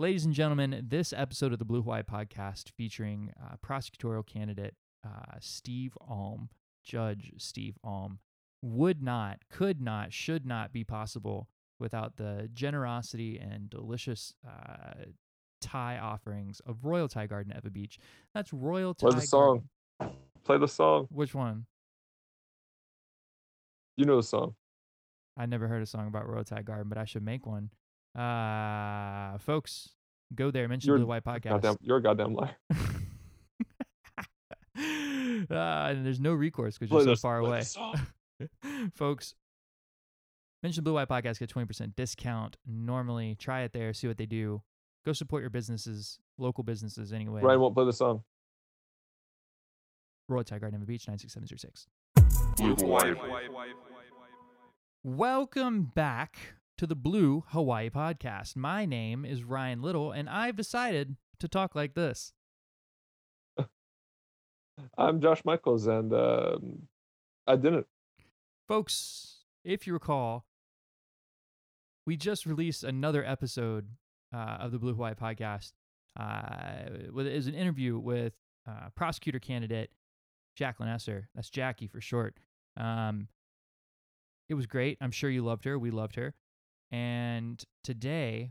Ladies and gentlemen, this episode of the Blue Hawaii podcast featuring uh, prosecutorial candidate uh, Steve Alm, Judge Steve Alm, would not, could not, should not be possible without the generosity and delicious uh, Thai offerings of Royal Thai Garden Ewa Beach. That's Royal Thai Play the song. Garden. Play the song. Which one? You know the song. I never heard a song about Royal Thai Garden, but I should make one. Uh, folks, go there. Mention You're Blue White Podcast. Goddamn, you're a goddamn liar. uh, and there's no recourse because you're so the- far away. Folks, mention Blue White Podcast, get 20% discount. Normally, try it there, see what they do. Go support your businesses, local businesses anyway. Ryan won't play the song. Royal Thai Garden, Ewa Beach, 96706. Blue Hawaii. Welcome back to the Blue Hawaii Podcast. My name is Ryan Little, and I've decided to talk like this. I'm Josh Michaels, and um, I didn't. Folks, if you recall, we just released another episode uh, of the Blue Hawaii podcast. Uh, with, it was an interview with uh, prosecutor candidate Jacqueline Esser. That's Jackie for short. Um, it was great. I'm sure you loved her. We loved her. And today,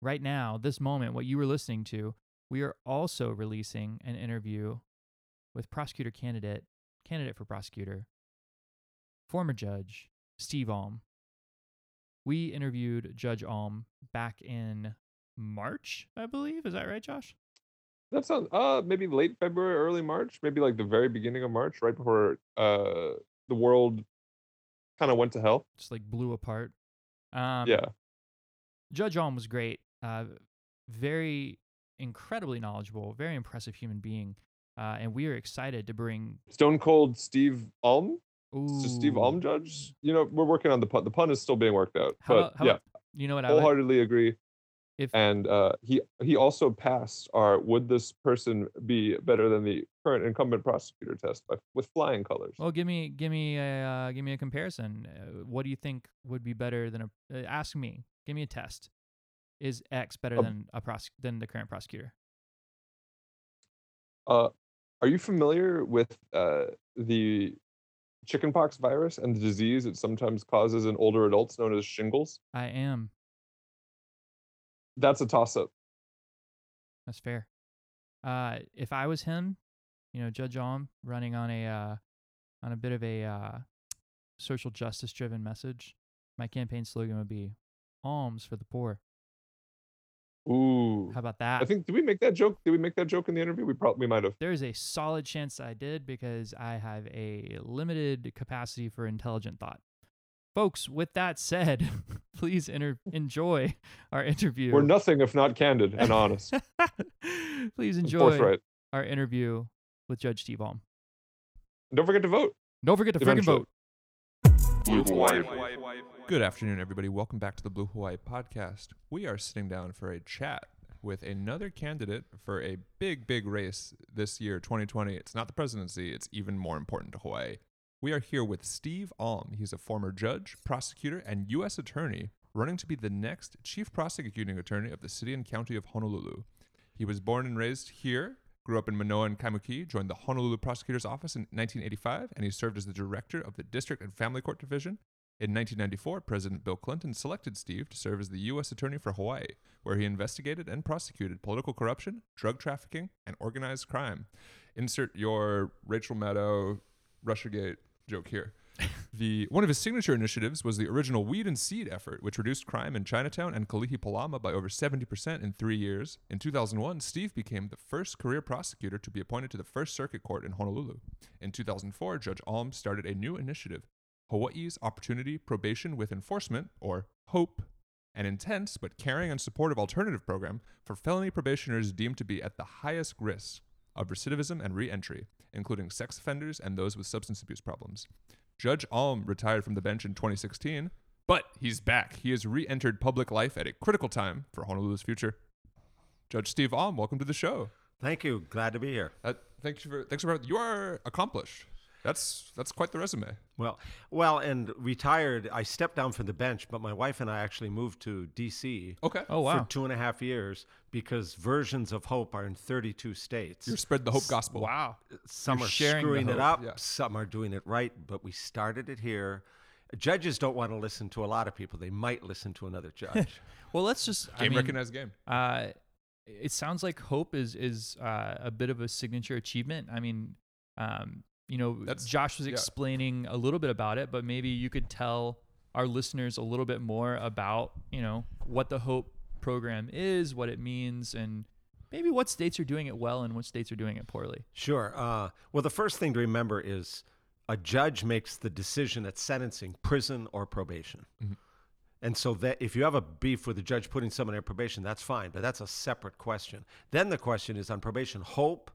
right now, this moment, what you were listening to, we are also releasing an interview with prosecutor candidate, candidate for prosecutor, former judge Steve Alm. We interviewed Judge Alm back in March, I believe. Is that right, Josh? That sounds uh maybe late February, early March, maybe like the very beginning of March, right before uh the world kind of went to hell. Just like blew apart. Um, yeah, Judge Alm was great. Uh, very incredibly knowledgeable, very impressive human being. Uh, and we are excited to bring. Stone Cold Steve Alm, Ooh, so Steve Alm judge. You know, we're working on the pun. The pun is still being worked out, How but about, yeah, about- you know what I wholeheartedly agree. If And uh, he he also passed our would this person be better than the current incumbent prosecutor test by, with flying colors. Well, give me give me a uh, give me a comparison. Uh, what do you think would be better than a? Uh, ask me. Give me a test. Is X better Um, than a prosec- than the current prosecutor? Uh, are you familiar with uh, the chickenpox virus and the disease it sometimes causes in older adults known as shingles? I am. That's a toss up. That's fair. Uh, if I was him, you know, Judge Alm running on a uh, on a bit of a uh, social justice driven message, my campaign slogan would be "Alms for the poor." Ooh. How about that? I think did we make that joke? Did we make that joke in the interview? We probably might have. There's a solid chance I did because I have a limited capacity for intelligent thought. Folks, with that said, please inter- enjoy our interview. We're nothing if not candid and honest. please enjoy our interview with Judge Steve Alm. Don't forget to vote. Don't forget to freaking vote. Blue Hawaii. Good afternoon, everybody. Welcome back to the Blue Hawaii podcast. We are sitting down for a chat with another candidate for a big, big race this year, 2020. It's not the presidency, it's even more important to Hawaii. We are here with Steve Alm. He's a former judge, prosecutor, and U.S. attorney running to be the next chief prosecuting attorney of the city and county of Honolulu. He was born and raised here, grew up in Manoa and Kaimuki, joined the Honolulu Prosecutor's Office in 1985, and he served as the director of the District and Family Court Division in 1994, President Bill Clinton selected Steve to serve as the U.S. Attorney for Hawaii, where he investigated and prosecuted political corruption, drug trafficking, and organized crime. Insert your Rachel Maddow Russiagate joke here. The one of his signature initiatives was the original Weed and Seed effort, which reduced crime in Chinatown and Kalihi Palama by over 70% in three years. In 2001, Steve became the first career prosecutor to be appointed to the First Circuit Court in Honolulu. In 2004, Judge Alm started a new initiative, Hawaii's Opportunity Probation with Enforcement, or HOPE, an intense but caring and supportive alternative program for felony probationers deemed to be at the highest risk of recidivism and re-entry, including sex offenders and those with substance abuse problems. Judge Alm retired from the bench in 2016, but he's back. He has re-entered public life at a critical time for Honolulu's future. Judge Steve Alm, welcome to the show. Thank you. Glad to be here. Uh, thank you for thanks for you are accomplished. That's that's quite the resume. Well, well, and retired. I stepped down from the bench, but my wife and I actually moved to D.C. Okay. Oh wow. for two and a half years because versions of Hope are in 32 states. You're spread the hope gospel. Wow. some you're are screwing it up, yeah. some are doing it right, but we started it here. Judges don't want to listen to a lot of people. They might listen to another judge. Well, let's just. I Game mean, recognized game. Uh, it sounds like hope is is uh, a bit of a signature achievement. I mean, um, you know, That's- Josh was yeah. explaining a little bit about it, but maybe you could tell our listeners a little bit more about you know what the hope program is, what it means, and maybe what states are doing it well and what states are doing it poorly. Sure. Uh, well, the first thing to remember is a judge makes the decision at sentencing, prison or probation. Mm-hmm. And so that if you have a beef with the judge putting someone in probation, that's fine, but that's a separate question. Then the question is on probation, hope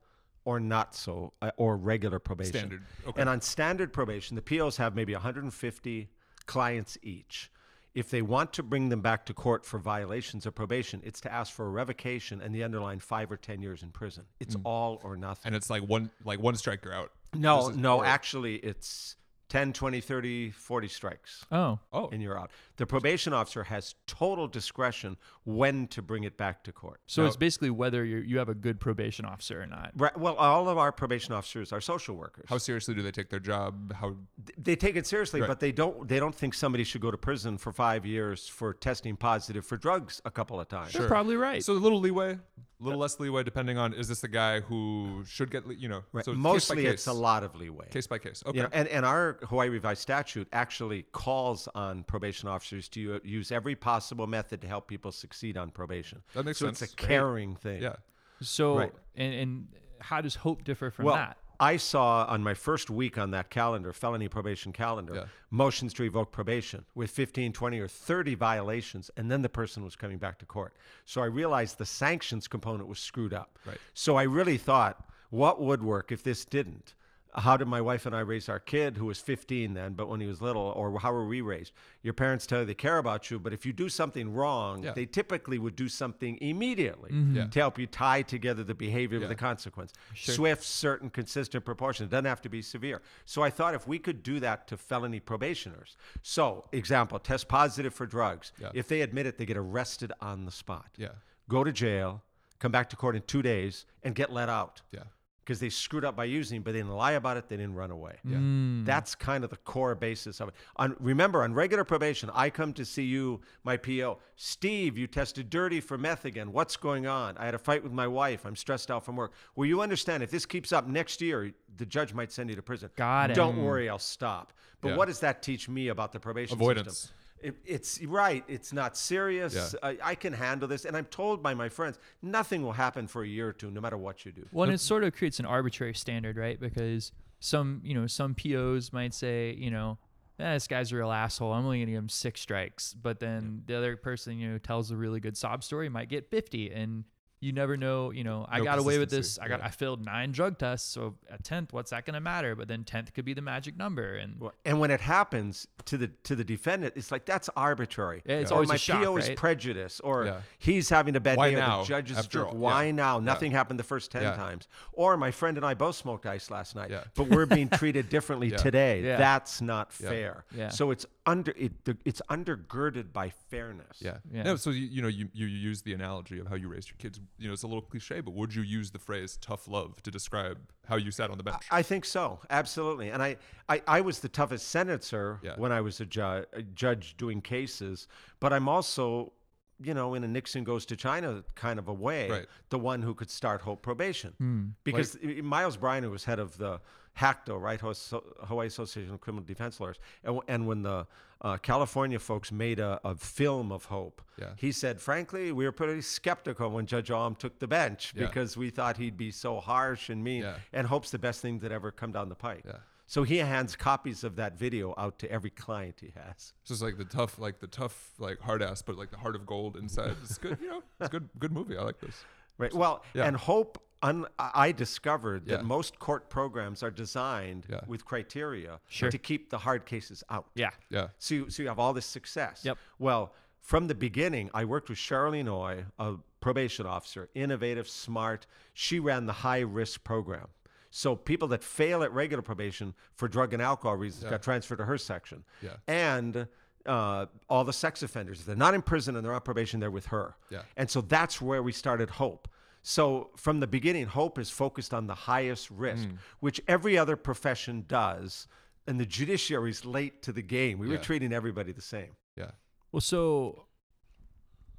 or not so, uh, or regular probation. Standard. Okay. And on standard probation, the POs have maybe 150 clients each. If they want to bring them back to court for violations of probation, it's to ask for a revocation and the underlying five or 10 years in prison. It's all or nothing. and it's like one like one striker out. No, no, or- actually, it's 10, 20, 30, 40 strikes Oh, Oh. and you're out. The probation officer has total discretion when to bring it back to court. so Now- it's basically whether you you have a good probation officer or not. Right, well, all of our probation officers are social workers. How seriously do they take their job? How they take it seriously, Right. but they don't. They don't think somebody should go to prison for five years for testing positive for drugs a couple of times. They're probably right. So a little leeway, a little less leeway depending on is this the guy who should get you know Right. so case by Mostly, it's a lot of leeway. case by case. Okay. You know, and, and our Hawaii revised statute actually calls on probation officers to use every possible method to help people succeed on probation. That makes so sense. it's a Great. caring thing. yeah. So Right. and and how does hope differ from well, that? I saw on my first week on that calendar, felony probation calendar, Yeah. motions to revoke probation with 15, 20, or 30 violations, and then the person was coming back to court. So I realized the sanctions component was screwed up. Right. So I really thought, what would work if this didn't? How did my wife and I raise our kid, who was 15 then, but when he was little, or how were we raised? Your parents tell you they care about you, but if you do something wrong, Yeah. they typically would do something immediately mm-hmm. Yeah. to help you tie together the behavior Yeah. with the consequence. Sure. Swift, certain, consistent proportion. It doesn't have to be severe. So I thought if we could do that to felony probationers. So, example, test positive for drugs. Yeah. If they admit it, they get arrested on the spot. Yeah. Go to jail, come back to court in two days, and get let out Yeah. Because they screwed up by using, but they didn't lie about it. They didn't run away. Yeah. Mm. That's kind of the core basis of it. On, remember, on regular probation, I come to see you, my PO. Steve, you tested dirty for meth again. What's going on? I had a fight with my wife. I'm stressed out from work. Well, you understand if this keeps up next year, the judge might send you to prison. Got it. Don't worry, I'll stop. But Yeah. what does that teach me about the probation Avoidance. system? It, it's right. It's not serious. Yeah. I, I can handle this. And I'm told by my friends, nothing will happen for a year or two, no matter what you do. Well, and it sort of creates an arbitrary standard, right? Because some, you know, some POs might say, you know, eh, this guy's a real asshole. I'm only going to give him six strikes. But then the other person, you know, tells a really good sob story might get 50. And you never know, you know, I No got away with this. I got, yeah. I failed nine drug tests. So at 10th, what's that going to matter? But then 10th could be the magic number. And Well, And when it happens to the to the defendant, it's like that's arbitrary. Yeah, it's or always my a shock, PO is prejudice, or Yeah. he's having a bad Why day, now, the judge is a after jerk. all? Why Yeah. now? Yeah. Nothing happened the first ten Yeah. times. Or my friend and I both smoked ice last night, Yeah. but we're being treated differently Yeah. today. Yeah. That's not Yeah. fair. Yeah. So it's under it. It's undergirded by fairness. Yeah. Yeah. No, so you, you know you, you use the analogy of how you raised your kids. You know, it's a little cliche, but would you use the phrase "tough love" to describe how you sat on the bench? I think so, absolutely. And I, I, I was the toughest senator Yeah. when I was a, ju- a judge doing cases, but I'm also, you know, in a Nixon goes to China kind of a way, Right. the one who could start Hope probation. Hmm. Because i- Myles Breiner, who was head of the HACTO, right, Hawaii Association of Criminal Defense Lawyers, and, and when the uh, California folks made a, a film of Hope, Yeah. he said, frankly, we were pretty skeptical when Judge Alm took the bench Yeah. because we thought he'd be so harsh and mean Yeah. and hope's the best thing that ever come down the pike. So he hands copies of that video out to every client he has. It's just like the tough, like the tough, like hard ass, but like the heart of gold inside. It's good, you know. It's good, good movie. I like this. Right. Well, Yeah. and hope. Un- I discovered Yeah. that most court programs are designed Yeah. with criteria Sure. to keep the hard cases out. yeah. Yeah. So you, so you have all this success. Yep. Well, from the beginning, I worked with Charlene Oy, a probation officer, innovative, smart. She ran the high risk program. So people that fail at regular probation for drug and alcohol reasons Yeah. got transferred to her section. Yeah. And uh, all the sex offenders, if they're not in prison and they're on probation, they're with her. Yeah. And so that's where we started Hope. So from the beginning, Hope is focused on the highest risk, Mm. which every other profession does. And the judiciary is late to the game. We were treating everybody the same. Yeah. Well, so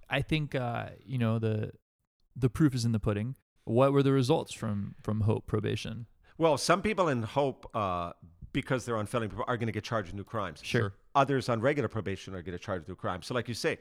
I think uh, you know the the proof is in the pudding. What were the results from from Hope probation? Well, some people in Hope, uh, because they're on felony, probation, are going to get charged with new crimes. Sure. Others on regular probation are going to charge with new crimes. So, like you say,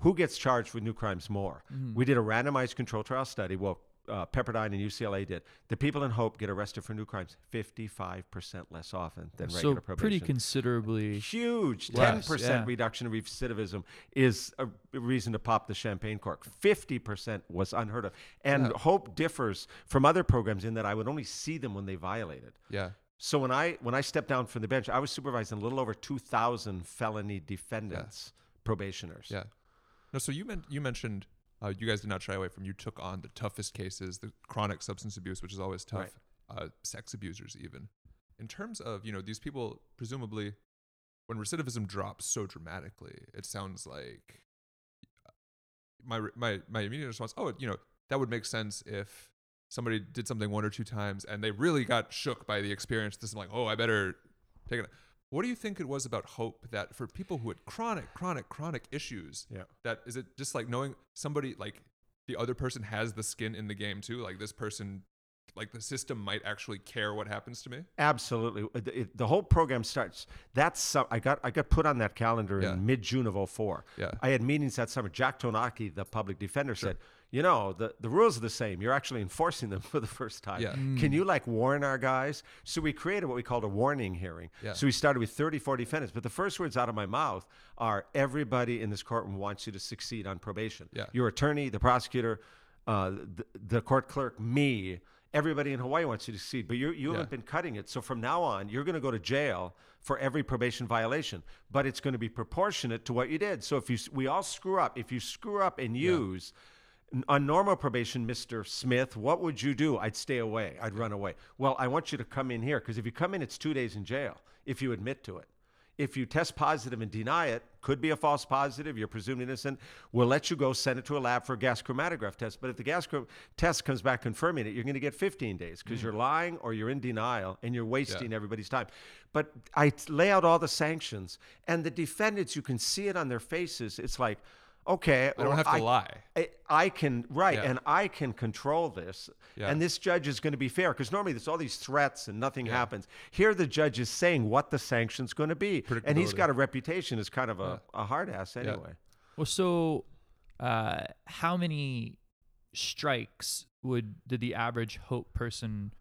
who gets charged with new crimes more? Mm-hmm. We did a randomized control trial study. Well, uh, Pepperdine and UCLA did. The people in Hope get arrested for new crimes 55% less often than so regular probation. pretty considerably. Huge. Less, 10% yeah. reduction in recidivism is a reason to pop the champagne cork. 50% was unheard of. And Yeah. Hope differs from other programs in that I would only see them when they violated. Yeah. So when I when I stepped down from the bench, I was supervising a little over 2,000 felony defendants, probationers. Yeah. No, so you meant you mentioned uh, you guys did not shy away from you took on the toughest cases, the chronic substance abuse, which is always tough, uh, sex abusers even. In terms of you know these people, presumably, when recidivism drops so dramatically, it sounds like uh, my my my immediate response, oh, you know that would make sense if somebody did something one or two times and they really got shook by the experience. This is like, oh, I better take it. What do you think it was about hope that for people who had chronic, chronic, chronic issues, Yeah. that is it just like knowing somebody like the other person has the skin in the game too? Like this person, like the system might actually care what happens to me? Absolutely. The, it- the whole program starts. That's some, I got I got put on that calendar Yeah. in mid June of 04. Yeah. I had meetings that summer. Jack Tonaki, the public defender, said, "You know, the, the rules are the same. You're actually enforcing them for the first time. Yeah. Can you like warn our guys?" So we created what we called a warning hearing. Yeah. So we started with 34 defendants, but the first words out of my mouth are, "Everybody in this courtroom wants you to succeed on probation. Yeah. Your attorney, the prosecutor, uh, the, the court clerk, me." Everybody in Hawaii wants you to succeed, but you you Yeah. haven't been cutting it. So from now on, you're going to go to jail for every probation violation, but it's going to be proportionate to what you did. So if you we all screw up, if you screw up and use n- on normal probation, Mr. Smith, what would you do? I'd stay away. I'd run away. Well, I want you to come in here because if you come in, it's two days in jail if you admit to it. If you test positive and deny it, could be a false positive, you're presumed innocent, we'll let you go, send it to a lab for a gas chromatograph test. But if the gas chrom- test comes back confirming it, you're going to get 15 days because mm. you're lying or you're in denial and you're wasting everybody's time. But I lay out all the sanctions, and the defendants, you can see it on their faces. It's like, okay, I don't have to lie. I, I can right, Yeah. and I can control this, Yeah. and this judge is going to be fair because normally there's all these threats and nothing Yeah. happens. Here, the judge is saying what the sanction's going to be, and he's got a reputation as kind of a, a hard ass anyway. Well, so uh, how many strikes would did the average Hope person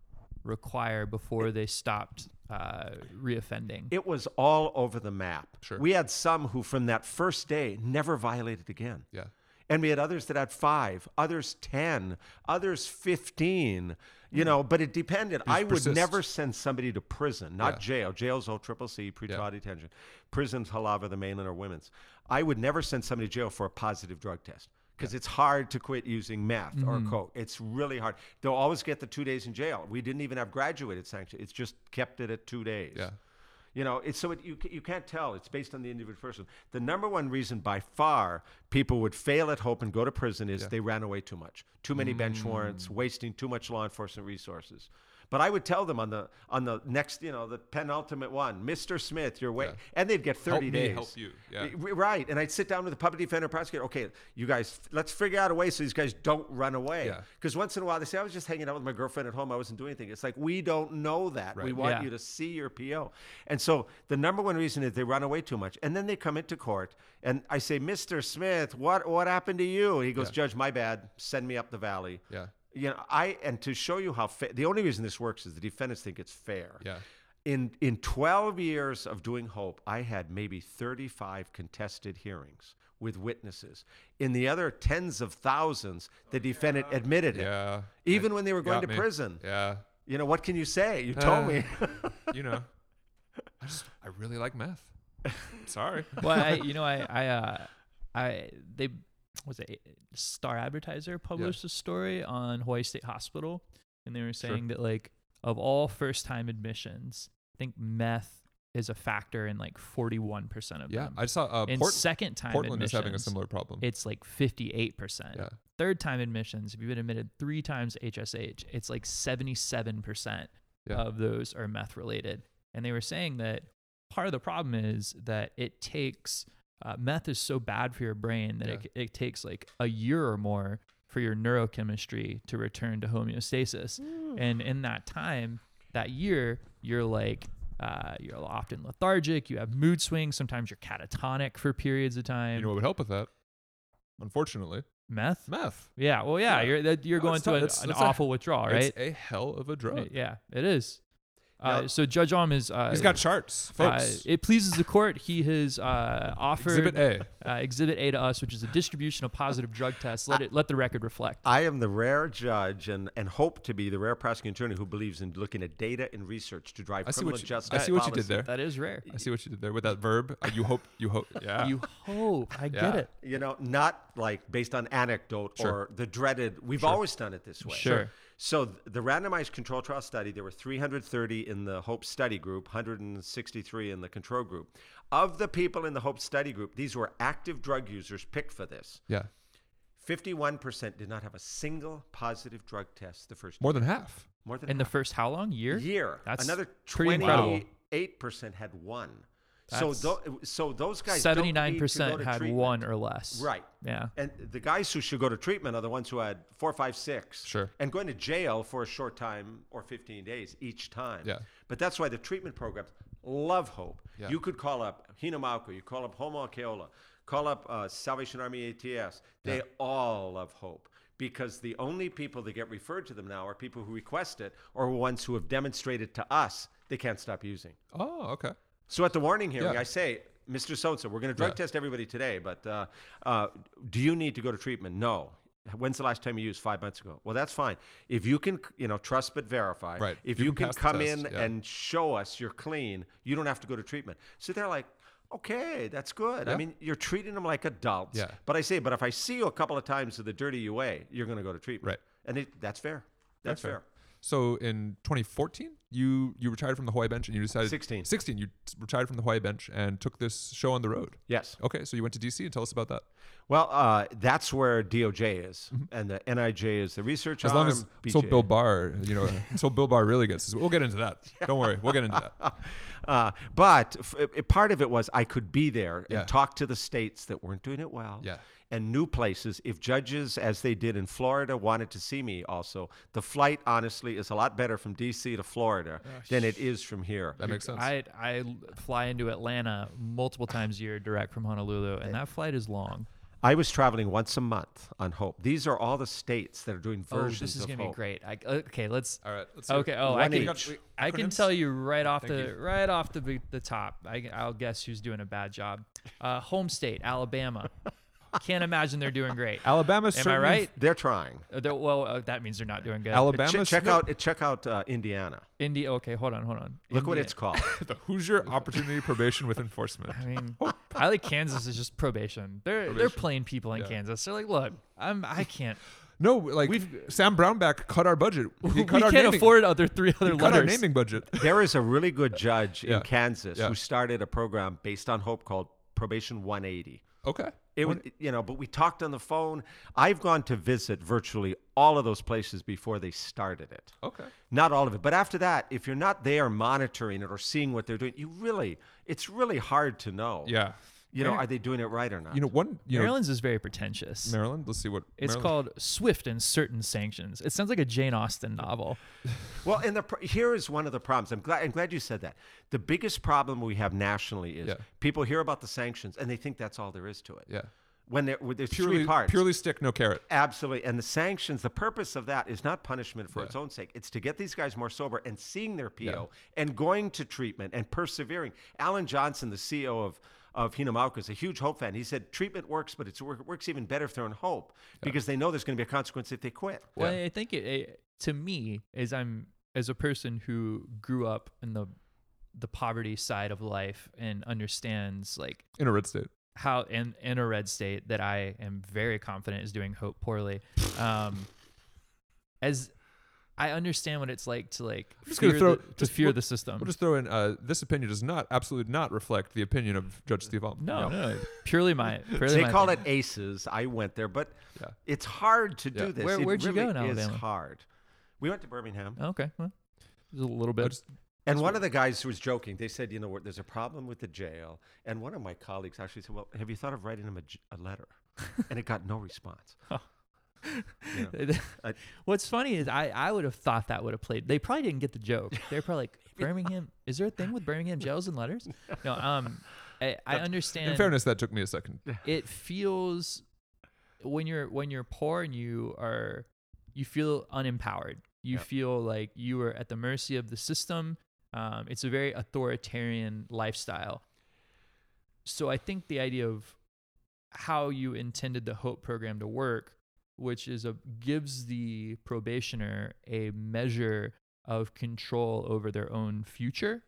require before they stopped uh, reoffending? It was all over the map. Sure. We had some who, from that first day, never violated again. Yeah. And we had others that had five, others 10, others 15, you know, but it depended. I would persist. never send somebody to prison, not Yeah. jail. Jail's O triple C, pretrial Yeah. detention. Prisons, Halawa, the mainland, or women's. I would never send somebody to jail for a positive drug test because it's hard to quit using meth or mm-hmm. coke. It's really hard. They'll always get the two days in jail. We didn't even have graduated sanction. It's just kept it at two days. Yeah. You know, it's so it, you you can't tell. It's based on the individual person. The number one reason by far people would fail at Hope and go to prison is they ran away too much, too many bench warrants, mm. wasting too much law enforcement resources. But I would tell them on the on the next, you know, the penultimate one, Mr. Smith, you're wait, Yeah. and they'd get Help thirty me days. help you. Yeah. Right, and I'd sit down with the public defender, prosecutor. Okay, you guys, let's figure out a way so these guys don't run away. Yeah. Because once in a while they say, "I was just hanging out with my girlfriend at home. I wasn't doing anything." It's like we don't know that. Right. We want Yeah. you to see your PO. And so the number one reason is they run away too much. And then they come into court and I say, Mr. Smith, what what happened to you? He goes, Yeah. Judge, my bad. Send me up the valley. Yeah. You know, I and to show you how fa- the only reason this works is the defendants think it's fair. Yeah. In in 12 years of doing Hope, I had maybe 35 contested hearings with witnesses. In the other tens of thousands, the defendant admitted it. Yeah. Even I- when they were going to me. prison. Yeah. You know, what can you say? You told Uh, me. You know, I just I really like meth. Sorry. well, I, you know, I, I, uh, I, they, was it Star Advertiser published a story on Hawaii State Hospital, and they were saying that like of all first time admissions, I think meth is a factor in like 41% of Yeah, them. I saw uh, in Port- second time Portland is having a similar problem. it's like 58%. yeah, Third time admissions, if you've been admitted three times HSH, it's like 77% Yeah. of those are meth related. And they were saying that part of the problem is that it takes, uh, meth is so bad for your brain that it, Yeah. it takes like a year or more for your neurochemistry to return to homeostasis. And in that time, that year, you're like, uh, you're often lethargic. You have mood swings. Sometimes you're catatonic for periods of time. you know what would help with that? Unfortunately, meth. meth. Yeah. Well, yeah. Yeah. You're that you're No, going through an, an it's a- awful withdrawal, right? It's a hell of a drug. Yeah, it is. Uh, Now- so Judge Alm is. Uh, He's got charts, uh, folks. it pleases the court. He has uh, offered Exhibit A. uh, Exhibit A to us, which is a distribution of positive drug tests. Let it let the record reflect. I am the rare judge and, and hope to be the rare prosecuting attorney who believes in looking at data and research to drive I see criminal what you, justice. I see what you did there. That is rare. I see what you did there with that verb. Uh, you hope. You hope. Yeah. You hope. I get Yeah. it. You know, not like based on anecdote Sure. or the dreaded. We've always done it this way. Sure. So the randomized control trial study, there were 330 in the Hope study group, 163 in the control group. Of the people in the Hope study group, these were active drug users picked for this. yeah. 51% did not have a single positive drug test the first More than half. more than In the first how long year? year. That's Another pretty incredible. 28% had one. So, tho- so those guys don't Seventy need to nine go percent to had treatment. one or less. Right. Yeah. And the guys who should go to treatment are the ones who had four, five, six. Sure. And going to jail for a short time or 15 days each time. Yeah. But that's why the treatment programs love hope. Yeah. You could call up Hina Mauka, you call up Ho'omau Ke Ola, call up uh, Salvation Army ATS. They Yeah. all love hope because the only people that get referred to them now are people who request it or ones who have demonstrated to us they can't stop using. Oh, okay. So at the warning hearing, Yeah. I say, Mr. Sosa, we're going to drug Yeah. test everybody today, but uh, uh, do you need to go to treatment? No. When's the last time you used? Five months ago. Well, that's fine. If you can, you know, trust but verify. Right. If You you, can can, come in yeah. and show us you're clean, you don't have to go to treatment. So they're like, okay, that's good. I mean, you're treating them like adults. Yeah. But I say, but if I see you a couple of times with the dirty UA, you're going to go to treatment. Right. And it, that's fair. That's fair. fair. So in 2014, you you retired from the Hawaii bench and you decided 16. 16. You retired from the Hawaii bench and took this show on the road. Yes. Okay, so you went to DC and tell us about that. Well, uh, that's where DOJ is, and the NIJ is the research Mm-hmm. As long as arm, so Bill Barr, you know, so Bill Barr really gets. We'll get into that. Don't worry, we'll get into that. Uh, but f- part of it was I could be there Yeah. and talk to the states that weren't doing it well. Yeah. And new places. If judges, as they did in Florida, wanted to see me also, the flight, honestly, is a lot better from D.C. to Florida than it is from here. That makes sense. I, I fly into Atlanta multiple times a year direct from Honolulu, and that flight is long. I was traveling once a month on Hope. These are all the states that are doing versions. Oh, versions this is gonna be great. I, okay, let's. All right. Let's. Okay. Oh, I One can. each. I can tell you right off Thank the you. right off the the top. I, I'll guess who's doing a bad job. Uh, home state, Alabama. Can't imagine they're doing great. Alabama. Am I right? They're trying. Uh, they're- well, uh, that means they're not doing good. Alabama. Che- check no, out check out uh, Indiana. India. Okay, hold on, hold on. Look what it's called. the Hoosier Opportunity Probation with Enforcement. I mean, I like Kansas is just probation. They're they're Probation. plain people in Yeah. Kansas. They're like, look, I'm I can't. No, like we've Sam Brownback cut our budget. He we our can't naming, afford other three other he cut our letters. naming budget. there is a really good judge Yeah. in Kansas Yeah. who started a program based on hope called Probation 180. Okay. It was, you know, but we talked on the phone. I've gone to visit virtually all of those places before they started it. Okay. Not all of it, but after that, if you're not there monitoring it or seeing what they're doing, you really, it's really hard to know. Yeah. You know, Mar- are they doing it right or not? You know, one. You know, Maryland's is very pretentious. Maryland. Let's see what. It's Maryland- called Swift and Certain Sanctions. It sounds like a Jane Austen novel. Well, and the here is one of the problems. I'm glad. I'm glad you said that. The biggest problem we have nationally is Yeah. people hear about the sanctions and they think that's all there is to it. Yeah. When there, when there's Purely, three parts. purely stick, no carrot. Absolutely. And the sanctions, the purpose of that is not punishment for Yeah. its own sake. It's to get these guys more sober and seeing their PO and going to treatment and persevering. Alan Johnson, the CEO of of Hina Mauka, is a huge hope fan. He said treatment works, but it works even better if they're in hope because they know there's going to be a consequence if they quit. Well, Yeah. I think it, it to me as I'm as a person who grew up in the the poverty side of life and understands like In a red state. how in in a red state that I am very confident is doing hope poorly. Um, as I understand what it's like to like just fear gonna throw- the, to just fear we'll- the system. We'll just throw in uh, this opinion does not absolutely not reflect the opinion of Judge Steve Alm. no, no, purely my purely They my call it aces. I went there, but Yeah. it's hard to Yeah. do this. Where- It where'd you really go in is Alabama? hard. We went to Birmingham. Okay, well, there's a little bit. just- And one of the guys was joking. They said, you know, what, there's a problem with the jail. And one of my colleagues actually said, well, have you thought of writing him a, j- a letter? and it got no response. Yeah. What's funny is I, I would have thought that would have played. They probably didn't get the joke. They're probably like Birmingham. Is there a thing with Birmingham jails and letters? No. Um, I, I understand. in fairness, that took me a second. it feels when you're when you're poor and you are you feel unempowered. You Yep. feel like you are at the mercy of the system. Um, it's a very authoritarian lifestyle. So I think the idea of how you intended the Hope program to work, which is a gives the probationer a measure of control over their own future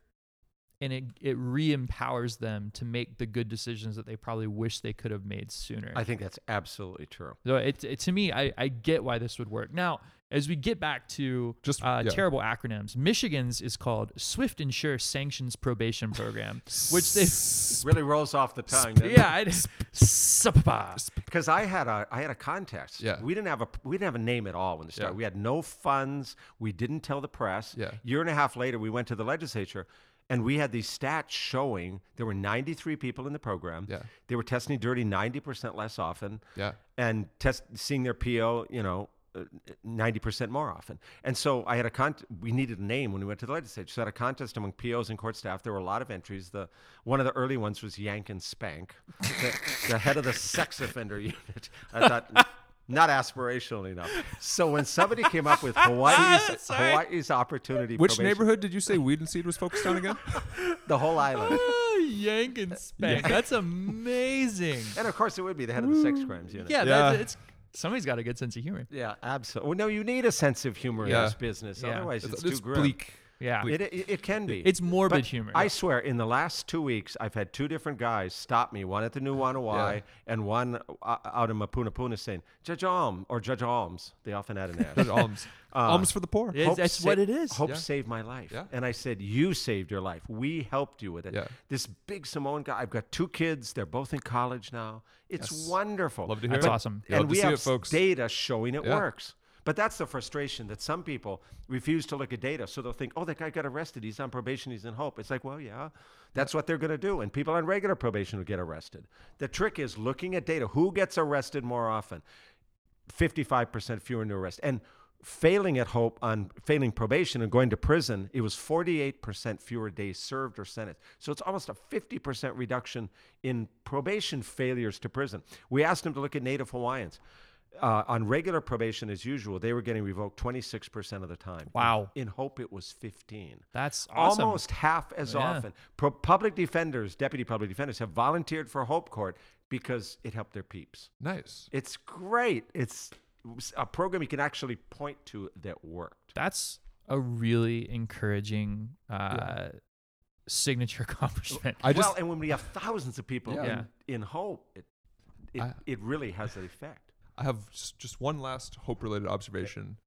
and it it re-empowers them to make the good decisions that they probably wish they could have made sooner. I think that's absolutely true. so it, it to me, I, I get why this would work. Now, as we get back to Just- uh, yeah. terrible acronyms, Michigan's is called Swift and Sure Sanctions Probation Program, which they really rolls off the tongue. doesn't yeah, I, SPPA. Because I had a I had a contest. Yeah. We didn't have a we didn't have a name at all when it started. Yeah. We had no funds. We didn't tell the press. Yeah. Year and a half later, we went to the legislature, and we had these stats showing there were 93 people in the program. Yeah. They were testing dirty 90% less often. Yeah. And test seeing their PO, you know. Uh, 90% more often. And so I had a con we needed a name when we went to the legislature. So I had a contest among POs and court staff. There were a lot of entries. The one of the early ones was Yank and Spank, the, the head of the sex offender unit. I thought not aspirational enough. So when somebody came up with Hawaii's Hawaii's opportunity Which probation- neighborhood did you say Weed and Seed was focused on again? the whole island. Ah, Yank and spank. That's amazing. And of course it would be the head of the sex crimes unit. Yeah, Yeah. That's, it's somebody's got a good sense of humor. Yeah, absolutely. Well, no, you need a sense of humor in Yeah. this business. Otherwise, it's too grim. bleak. Yeah, It, it, it can be. it's morbid But humor. I swear, in the last two weeks, I've had two different guys stop me, one at the New Wanawai Yeah. and one uh, out in Mapunapuna saying, Judge Alm, or Judge Alms. They often add an Judge S. Alms. Uh, Alms for the poor. Hope that's sa- what it is. Hope Yeah. saved my life. Yeah. And I said, You saved your life. We helped you with it. Yeah. This big Samoan guy, I've got two kids. They're both in college now. It's Yes. wonderful. Love to hear That's it. awesome. You love and to we see have it, folks. data showing it Yeah. works. But that's the frustration that some people refuse to look at data. So they'll think, oh, that guy got arrested. He's on probation. He's in hope. It's like, well, yeah, that's what they're going to do. And people on regular probation will get arrested. The trick is looking at data. Who gets arrested more often? 55% fewer new arrests. And failing at hope on failing probation and going to prison, it was 48% fewer days served or sentenced. So it's almost a 50% reduction in probation failures to prison. We asked them to look at Native Hawaiians. Uh, on regular probation, as usual, they were getting revoked 26% of the time. Wow. In hope, it was 15 That's awesome. almost half as Yeah. often. Pro- public defenders, deputy public defenders, have volunteered for Hope Court because it helped their peeps. Nice. It's great. It's a program you can actually point to that worked. That's a really encouraging uh, signature accomplishment. I just well, and when we have thousands of people Yeah. in, in Hope, it it, I- it really has an effect. I have just, just one last hope related observation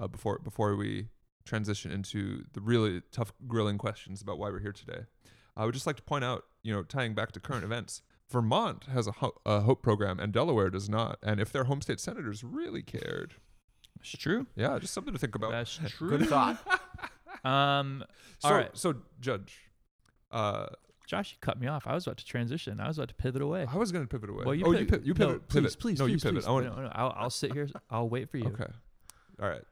uh, before before we transition into the really tough grilling questions about why we're here today. I would just like to point out, you know, tying back to current events, Vermont has a, ho- a hope program and Delaware does not. And if their home state senators really cared, It's true. yeah, just something to think about. That's true. Good thought. Um, so, all right, so Judge, uh, Josh, you cut me off. I was about to transition. I was about to pivot away. I was going to pivot away. Well, you oh, pivot. you pivot. You No, pivot. please, pivot. please, no, please, you pivot. please. I want. no, no, I'll, I'll sit here. I'll wait for you. Okay. All right.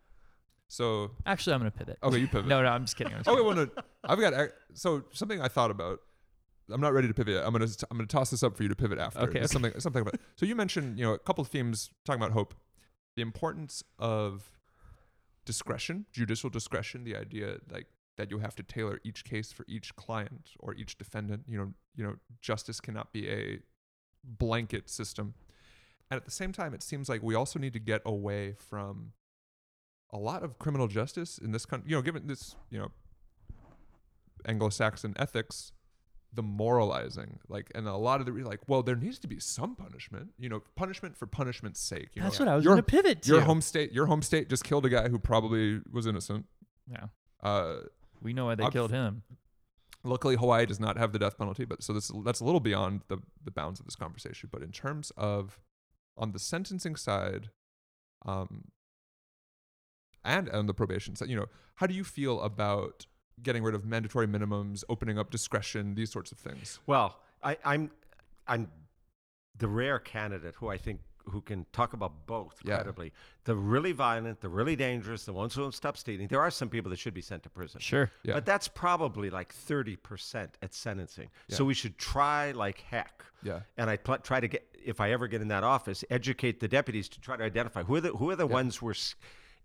So Actually, I'm gonna pivot. okay, you pivot. No, no, I'm just kidding. I'm just kidding. well, no, I've got so something I thought about. I'm not ready to pivot. Yet. I'm gonna I'm gonna toss this up for you to pivot after. Okay, okay. Something something about. So you mentioned you know a couple of themes talking about hope, the importance of discretion, judicial discretion, the idea like that you have to tailor each case for each client or each defendant. You know you know justice cannot be a blanket system, and at the same time, it seems like we also need to get away from a lot of criminal justice in this country. You know, given this you know Anglo-Saxon ethics, the moralizing, like, and a lot of the like, well, there needs to be some punishment, you know, punishment for punishment's sake. You That's know? what I was going to pivot to. Your home state, your home state just killed a guy who probably was innocent. Yeah, Uh, we know why they I'm killed him. luckily Hawaii does not have the death penalty, but so this that's a little beyond the the bounds of this conversation. But in terms of on the sentencing side, um, and on the probation side, you know, how do you feel about getting rid of mandatory minimums, opening up discretion, these sorts of things? Well, I, I'm I'm the rare candidate who I think who can talk about both Yeah. credibly. The really violent, the really dangerous, the ones who don't stop stealing. There are some people that should be sent to prison. Sure. Yeah. But that's probably like 30% at sentencing. So we should try like heck. Yeah. And I pl- try to get, if I ever get in that office, educate the deputies to try to identify who are the, who are the Yeah. ones who are, s-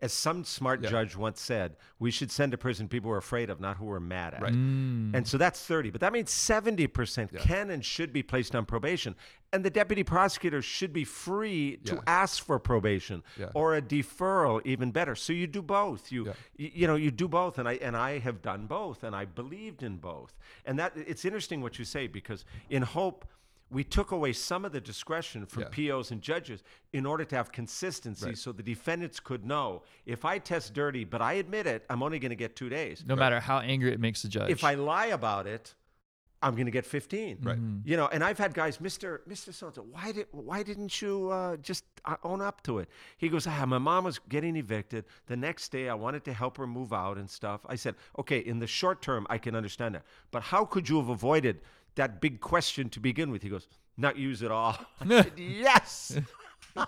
as some smart Yeah. judge once said, we should send to prison people we're afraid of, not who we're mad at. Right. Mm. And so that's 30, but that means 70% Yeah. can and should be placed on probation. And the deputy prosecutor should be free to Yeah. ask for probation Yeah. or a deferral, even better. So you do both. You, Yeah. y- you know, you do both. And I, and I have done both and I believed in both. And that it's interesting what you say because in Hope, we took away some of the discretion from Yeah. POs and judges in order to have consistency Right. so the defendants could know if I test dirty, but I admit it, I'm only going to get two days. no matter how angry it makes the judge. If I lie about it, I'm going to get 15. Right. Mhm. You know, and I've had guys, Mister Mister so why did why didn't you uh, just uh, own up to it? He goes, ah, my mom was getting evicted. The next day, I wanted to help her move out and stuff. I said, okay, in the short term, I can understand that, but how could you have avoided that big question to begin with? He goes, not use it all. Said, yes.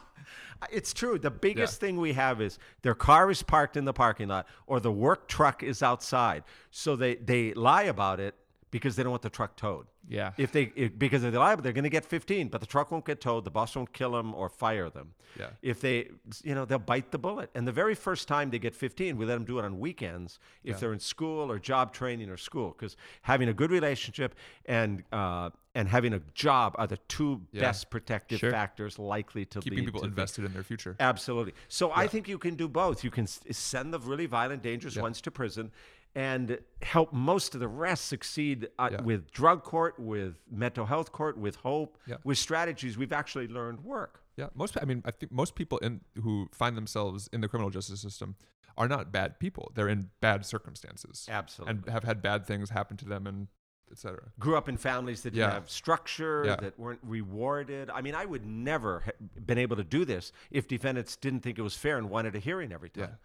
It's true. The biggest thing we have is their car is parked in the parking lot or the work truck is outside. So they, they lie about it because they don't want the truck towed. yeah. If they if, because if they lie, they're going to get 15, but the truck won't get towed. The boss won't kill them or fire them. Yeah. If they, you know, they'll bite the bullet. And the very first time they get 15, we let them do it on weekends if Yeah. they're in school or job training or school, because having a good relationship and uh, and having a job are the two Yeah. best protective Sure. factors likely to Keeping people to the- invested in their future. Absolutely. So I think you can do both. You can send the really violent, dangerous Yeah. ones to prison and help most of the rest succeed uh, Yeah. with drug court, with mental health court, with hope, Yeah. with strategies we've actually learned work. Yeah, most. I mean, I think most people in who find themselves in the criminal justice system are not bad people. They're in bad circumstances Absolutely. and have had bad things happen to them, and etc. Grew up in families that didn't have structure, Yeah. that weren't rewarded. I mean, I would never have been able to do this if defendants didn't think it was fair and wanted a hearing every time. Yeah.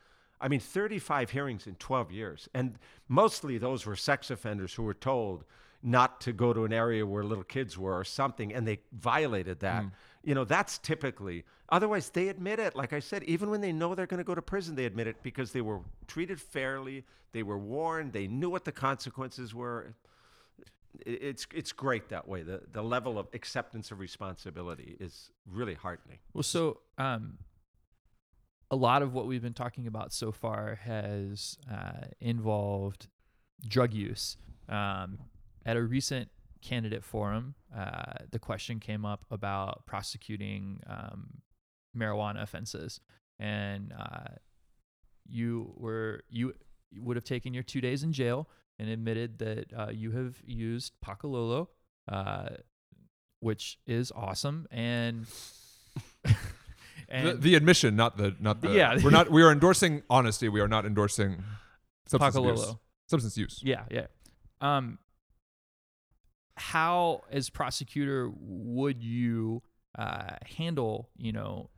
I mean, 35 hearings in 12 years. And mostly those were sex offenders who were told not to go to an area where little kids were or something, and they violated that. Mm. You know, that's typically, otherwise, they admit it. Like I said, even when they know they're going to go to prison, they admit it because they were treated fairly, they were warned, they knew what the consequences were. It's, it's great that way. The, the level of acceptance of responsibility is really heartening. Well, so um, a lot of what we've been talking about so far has uh, involved drug use. Um, at a recent candidate forum, uh, the question came up about prosecuting um, marijuana offenses, and uh, you were you would have taken your two days in jail and admitted that uh, you have used Pakalolo, uh, which is awesome, and and the, the admission, not the not the. Yeah. we're not. We are endorsing honesty. We are not endorsing substance. Pakalolo. Substance use. Yeah, yeah. Um, how, as prosecutor, would you uh, handle, you know,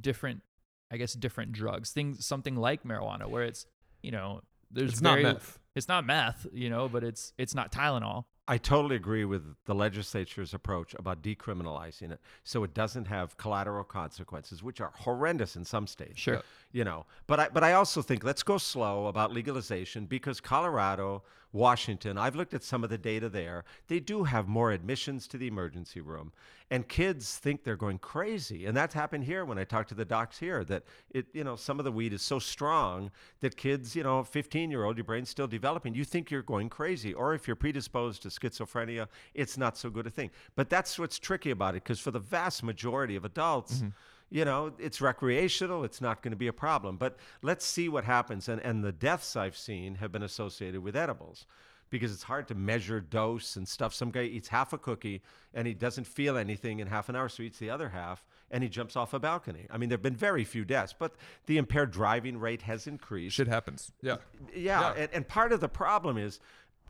different, I guess, different drugs, things, something like marijuana, where it's, you know, there's It's very, not meth. It's not meth, you know, but it's it's not Tylenol. I totally agree with the legislature's approach about decriminalizing it so it doesn't have collateral consequences, which are horrendous in some states. Sure. You know, but I but I also think let's go slow about legalization because Colorado, Washington, I've looked at some of the data there. They do have more admissions to the emergency room, and kids think they're going crazy. And that's happened here when I talk to the docs here that it you know some of the weed is so strong that kids you know 15 year old your brain's still developing you think you're going crazy or if you're predisposed to schizophrenia it's not so good a thing but that's what's tricky about it because for the vast majority of adults mm-hmm. You know it's recreational it's not going to be a problem but let's see what happens and and the deaths i've seen have been associated with edibles because it's hard to measure dose and stuff. Some guy eats half a cookie and he doesn't feel anything in half an hour, so he eats the other half and he jumps off a balcony. I mean, there have been very few deaths, but the impaired driving rate has increased. Shit happens. Yeah. Yeah, Yeah. And, and part of the problem is,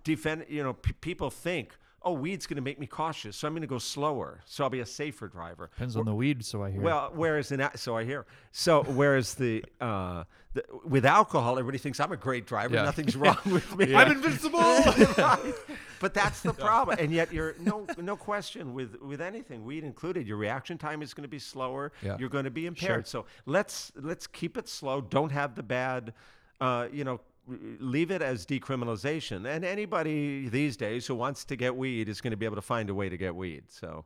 defend. You know, p- people think, oh, weed's going to make me cautious, so I'm going to go slower, so I'll be a safer driver. Depends on the weed, so I hear. Well, whereas in so I hear so whereas the, uh, the with alcohol, everybody thinks I'm a great driver. Yeah. Nothing's wrong with me. I'm invincible. But that's the problem, and yet you're no no question with with anything, weed included. Your reaction time is going to be slower. Yeah. You're going to be impaired. Sure. So let's let's keep it slow. Don't have the bad, uh, you know. R- Leave it as decriminalization, and anybody these days who wants to get weed is going to be able to find a way to get weed. So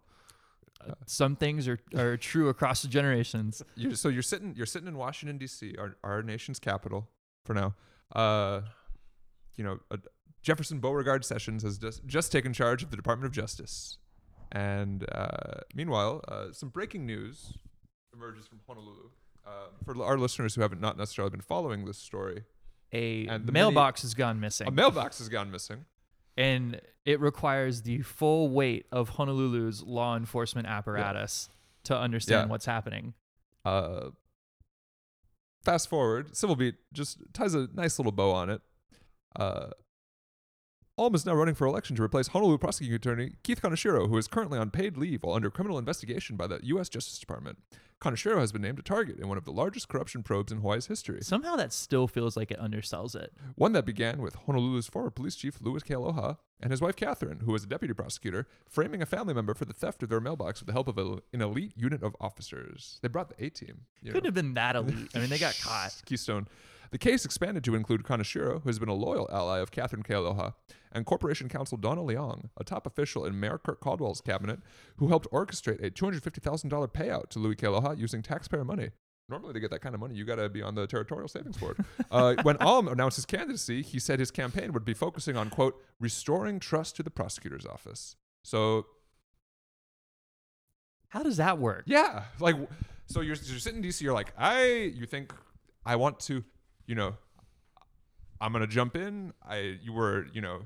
Some things are, are true across the generations. you're, so you're sitting you're sitting in Washington D.C., our our nation's capital for now. Uh, you know, uh, Jefferson Beauregard Sessions has just just taken charge of the Department of Justice, and uh, meanwhile, uh, some breaking news emerges from Honolulu. Uh, for our listeners who haven't not necessarily been following this story, A And the mailbox has gone missing. a mailbox has gone missing. and it requires the full weight of Honolulu's law enforcement apparatus to understand Yeah. what's happening. Uh, fast forward, Civil Beat just ties a nice little bow on it. Uh, Alm is now running for election to replace Honolulu prosecuting attorney Keith Kaneshiro, who is currently on paid leave while under criminal investigation by the U.S. Justice Department. Kaneshiro has been named a target in one of the largest corruption probes in Hawaii's history, Somehow that still feels like it undersells it. one that began with Honolulu's former police chief Louis Kealoha and his wife Catherine, who was a deputy prosecutor, framing a family member for the theft of their mailbox with the help of a, an elite unit of officers. They brought the A team. Couldn't have been that elite. I mean, they got caught. Keystone. The case expanded to include Kaneshiro, who has been a loyal ally of Catherine Kealoha, and Corporation Counsel Donna Leong, a top official in Mayor Kirk Caldwell's cabinet, who helped orchestrate a $250,000 payout to Louis Kealoha using taxpayer money. Normally, to get that kind of money, you got to be on the Territorial Savings Board. uh, when Alm announced his candidacy, he said his campaign would be focusing on, quote, restoring trust to the prosecutor's office. So, How does that work? yeah, like, so you're, you're sitting in DC, you're like, I, you think I want to, you know, I'm gonna jump in. I, you were, you know,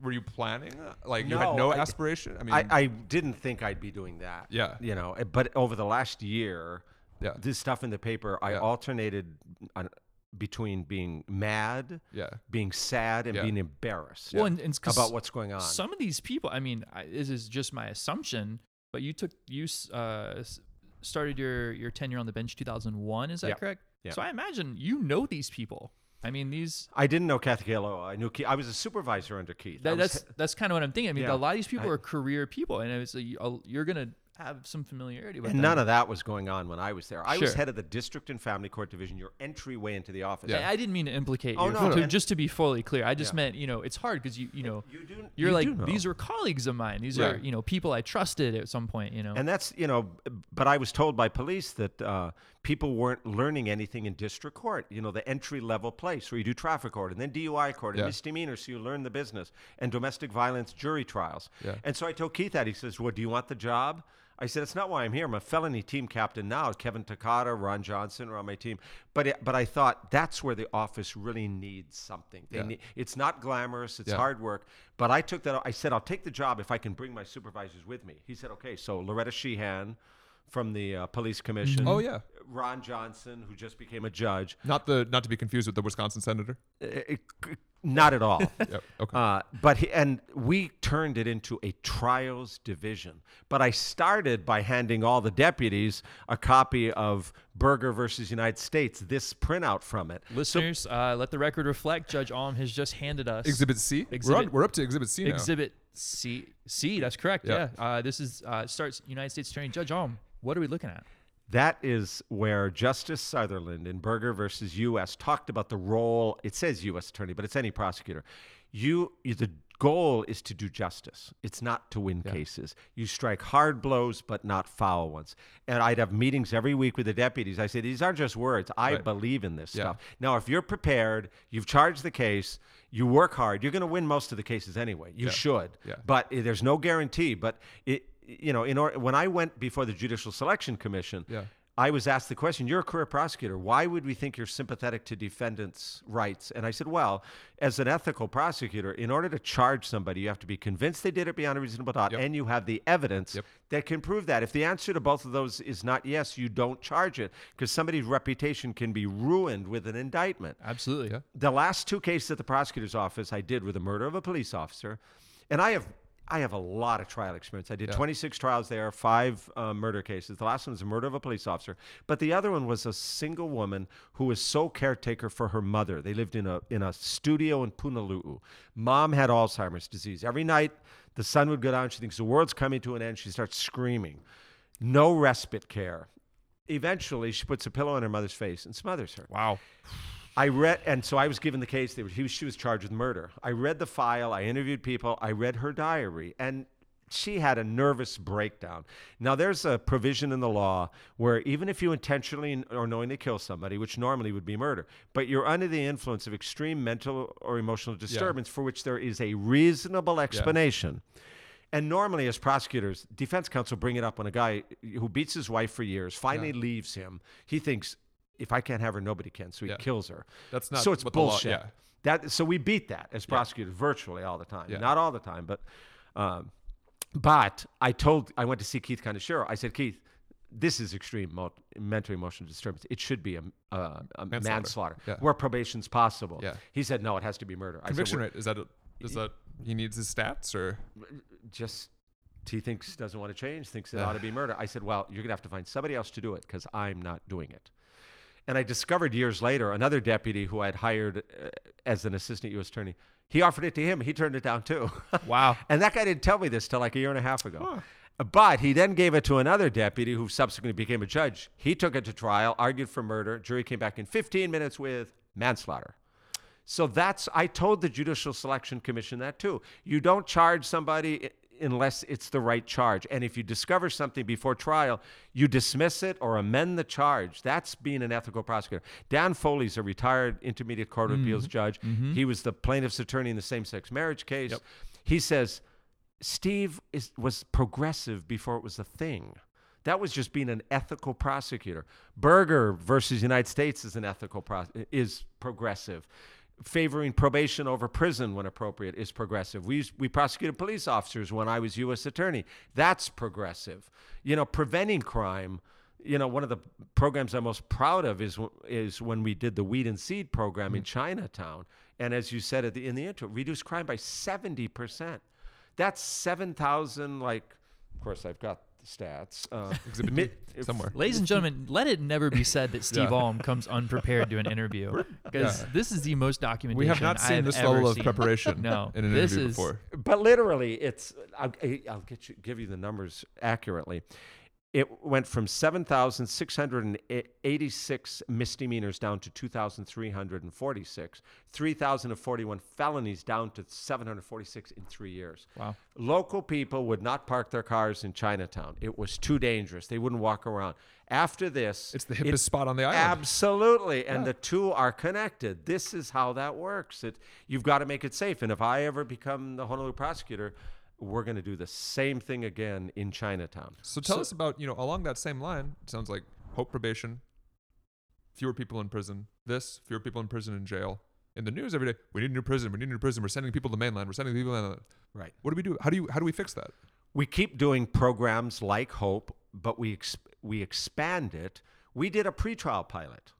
were you planning? Like, you had No, no I- aspiration. I mean, I, I didn't think I'd be doing that. Yeah. You know, eh, but over the last year, Yeah. this stuff in the paper, I Yeah. alternated on, between being mad, yeah, being sad, and Yeah. being embarrassed Well, and, and 'cause about what's going on. Some of these people, I mean, I, this is just my assumption, but you took you s- uh, s- started your your tenure on the bench 2001. Is that Yeah. correct? Yeah. So I imagine you know these people. I mean, these I didn't know Kathy Kealoha. I knew Keith. I was a supervisor under Keith. That, was that's that's kind of what I'm thinking. I mean, Yeah. a lot of these people I- are career people, and it's you- you're gonna have some familiarity with and them. none of that was going on when I was there. I was head of the district and family court division, your entryway into the office. I- I didn't mean to implicate Oh, you. no, to- and- just to be fully clear, I just Yeah. meant you know it's hard because you you know You do. you're you like these are colleagues of mine. These Yeah. are you know people I trusted at some point. You know, And that's, you know, but I was told by police that uh, people weren't learning anything in district court, you know, the entry level place where you do traffic court and then DUI court and Yeah. misdemeanor, so you learn the business, and domestic violence jury trials. Yeah. And so I told Keith that. He says, Well, do you want the job? I said, It's not why I'm here. I'm a felony team captain now. Kevin Takata, Ron Johnson are on my team. But, it, but I thought that's where the office really needs something. They Yeah. need, it's not glamorous, it's hard work. But I took that. I said, I'll take the job if I can bring my supervisors with me. He said, okay. So Loretta Sheehan from the uh, police commission. Oh, yeah. Ron Johnson, who just became a judge. not the not to be confused with the Wisconsin senator. Uh, it- not at all. Yep. Okay. Uh, but he, and we turned it into a trials division. But I started by handing all the deputies a copy of Berger versus United States, this printout from it. listeners, uh, let the record reflect. Judge Alm has just handed us exhibit C. we're, on, we're up to Exhibit C now. Exhibit C. C. That's correct. Yeah. Yeah. Uh, this is uh, starts United States Attorney Judge Alm. What are we looking at? That is where Justice Sutherland in Berger versus U.S. talked about the role. It says U.S. attorney, but it's any prosecutor. You, you- the goal is to do justice. It's not to win cases. You strike hard blows, but not foul ones. And I'd have meetings every week with the deputies. I say these aren't just words. I Right. believe in this Yeah. stuff. Now, if you're prepared, you've charged the case, you work hard, you're going to win most of the cases anyway. You Yeah. should. Yeah. But uh, there's no guarantee. But it, you know, in order, when I went before the Judicial Selection Commission, Yeah. I was asked the question, You're a career prosecutor. Why would we think you're sympathetic to defendants' rights? And I said, Well, as an ethical prosecutor, in order to charge somebody, you have to be convinced they did it beyond a reasonable doubt, Yep. and you have the evidence Yep. that can prove that. If the answer to both of those is not yes, you don't charge it because somebody's reputation can be ruined with an indictment. Absolutely. Yeah. The last two cases at the prosecutor's office I did were the murder of a police officer, and I have I have a lot of trial experience. I did Yeah. 26 trials there, five uh, murder cases. The last one was a murder of a police officer, but the other one was a single woman who was sole caretaker for her mother. They lived in a in a studio in Punaluu. Mom had Alzheimer's disease. Every night the sun would go down. She thinks the world's coming to an end. She starts screaming. No respite care. Eventually, she puts a pillow on her mother's face and smothers her. Wow. I read, and so I was given the case. They were, he was, she was charged with murder. I read the file. I interviewed people. I read her diary, and she had a nervous breakdown. Now, there's a provision in the law where even if you intentionally or knowingly kill somebody, which normally would be murder, but you're under the influence of extreme mental or emotional disturbance for which there is a reasonable explanation. And normally, as prosecutors, defense counsel bring it up when a guy who beats his wife for years finally leaves him. He thinks, if I can't have her, nobody can. So he Yeah. kills her. That's not so it's the law- bullshit. yeah. That so we beat that as prosecutors virtually all the time. Yeah. Not all the time, but um, but I told I went to see Keith Kaneshiro. I said, Keith, this is extreme mo- mental emotional disturbance. It should be a, a, a Manslaughter. manslaughter, Yeah. where probation's possible. Yeah. He said, no, it has to be murder. I said, Conviction rate is that a, is that he needs his stats or just he thinks doesn't want to change, thinks it ought to be murder. I said, well, you're gonna have to find somebody else to do it because I'm not doing it. And I discovered years later another deputy who I'd hired uh, as an assistant U.S. attorney. He offered it to him. He turned it down too. Wow. and that guy didn't tell me this till like a year and a half ago. But he then gave it to another deputy who subsequently became a judge. He took it to trial, argued for murder. Jury came back in 15 minutes with manslaughter. So that's, I told the Judicial Selection Commission that too. You don't charge somebody i- unless it's the right charge. And if you discover something before trial, you dismiss it or amend the charge. That's being an ethical prosecutor. Dan Foley's a retired intermediate court of appeals judge. Mm-hmm. He was the plaintiff's attorney in the same sex marriage case. He says, Steve is, was progressive before it was a thing. That was just being an ethical prosecutor. Berger versus United States is an ethical pro- is progressive. Favoring probation over prison when appropriate is progressive. We we prosecuted police officers when I was U.S. attorney. That's progressive. You know, preventing crime. You know, one of the programs I'm most proud of is is when we did the weed and seed program in mm-hmm. Chinatown, and as you said at the, in the intro, reduced crime by seventy percent. That's seven thousand. Like, of course, I've got stats. Uh, Exhibit mi- D if- somewhere. Ladies and gentlemen, let it never be said that Steve Yeah. Alm comes unprepared to an interview because yeah. this is the most documentation We have not seen I've this ever level of seen. preparation No, in an this interview is before. but literally, it's I'll, I'll get you give you the numbers accurately. It went from 7,686 misdemeanors down to 2,346, 3,041 felonies down to 746 in three years. wow. Local people would not park their cars in Chinatown. It was too dangerous. They wouldn't walk around. After this, It's the it- hippest spot on the island. Absolutely, and the two are connected. This is how that works. It you've got to make it safe. And if I ever become the Honolulu prosecutor, we're going to do the same thing again in Chinatown. So tell us about, you know, along that same line, it sounds like hope probation, fewer people in prison, this, fewer people in prison and jail. In the news every day, we need a new prison, we need a new prison, we're sending people to the mainland, we're sending people to the mainland. Right. What do we do? How do you how do we fix that? We keep doing programs like Hope, but we ex- we expand it. We did a pretrial pilot.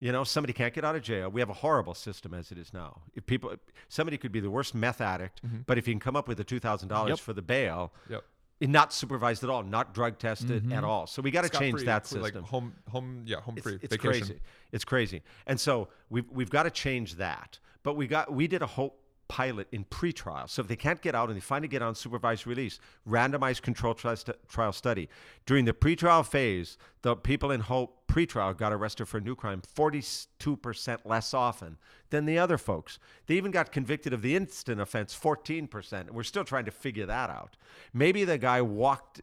You know, somebody can't get out of jail. We have a horrible system as it is now. If people, somebody could be the worst meth addict, mm-hmm. but if you can come up with the two thousand dollars for the bail, Yep. and not supervised at all, not drug tested mm-hmm. at all. So we got to change free, that system. Like home home yeah, home it's, free. it's vacation. crazy. It's crazy. And so we've we've got to change that. But we got we did a whole pilot in pretrial. So if they can't get out and they finally get on supervised release, randomized control trial, stu- trial study. During the pretrial phase, the people in Hope pretrial got arrested for a new crime 42% less often than the other folks. They even got convicted of the instant offense 14%. And We're still trying to figure that out. Maybe the guy walked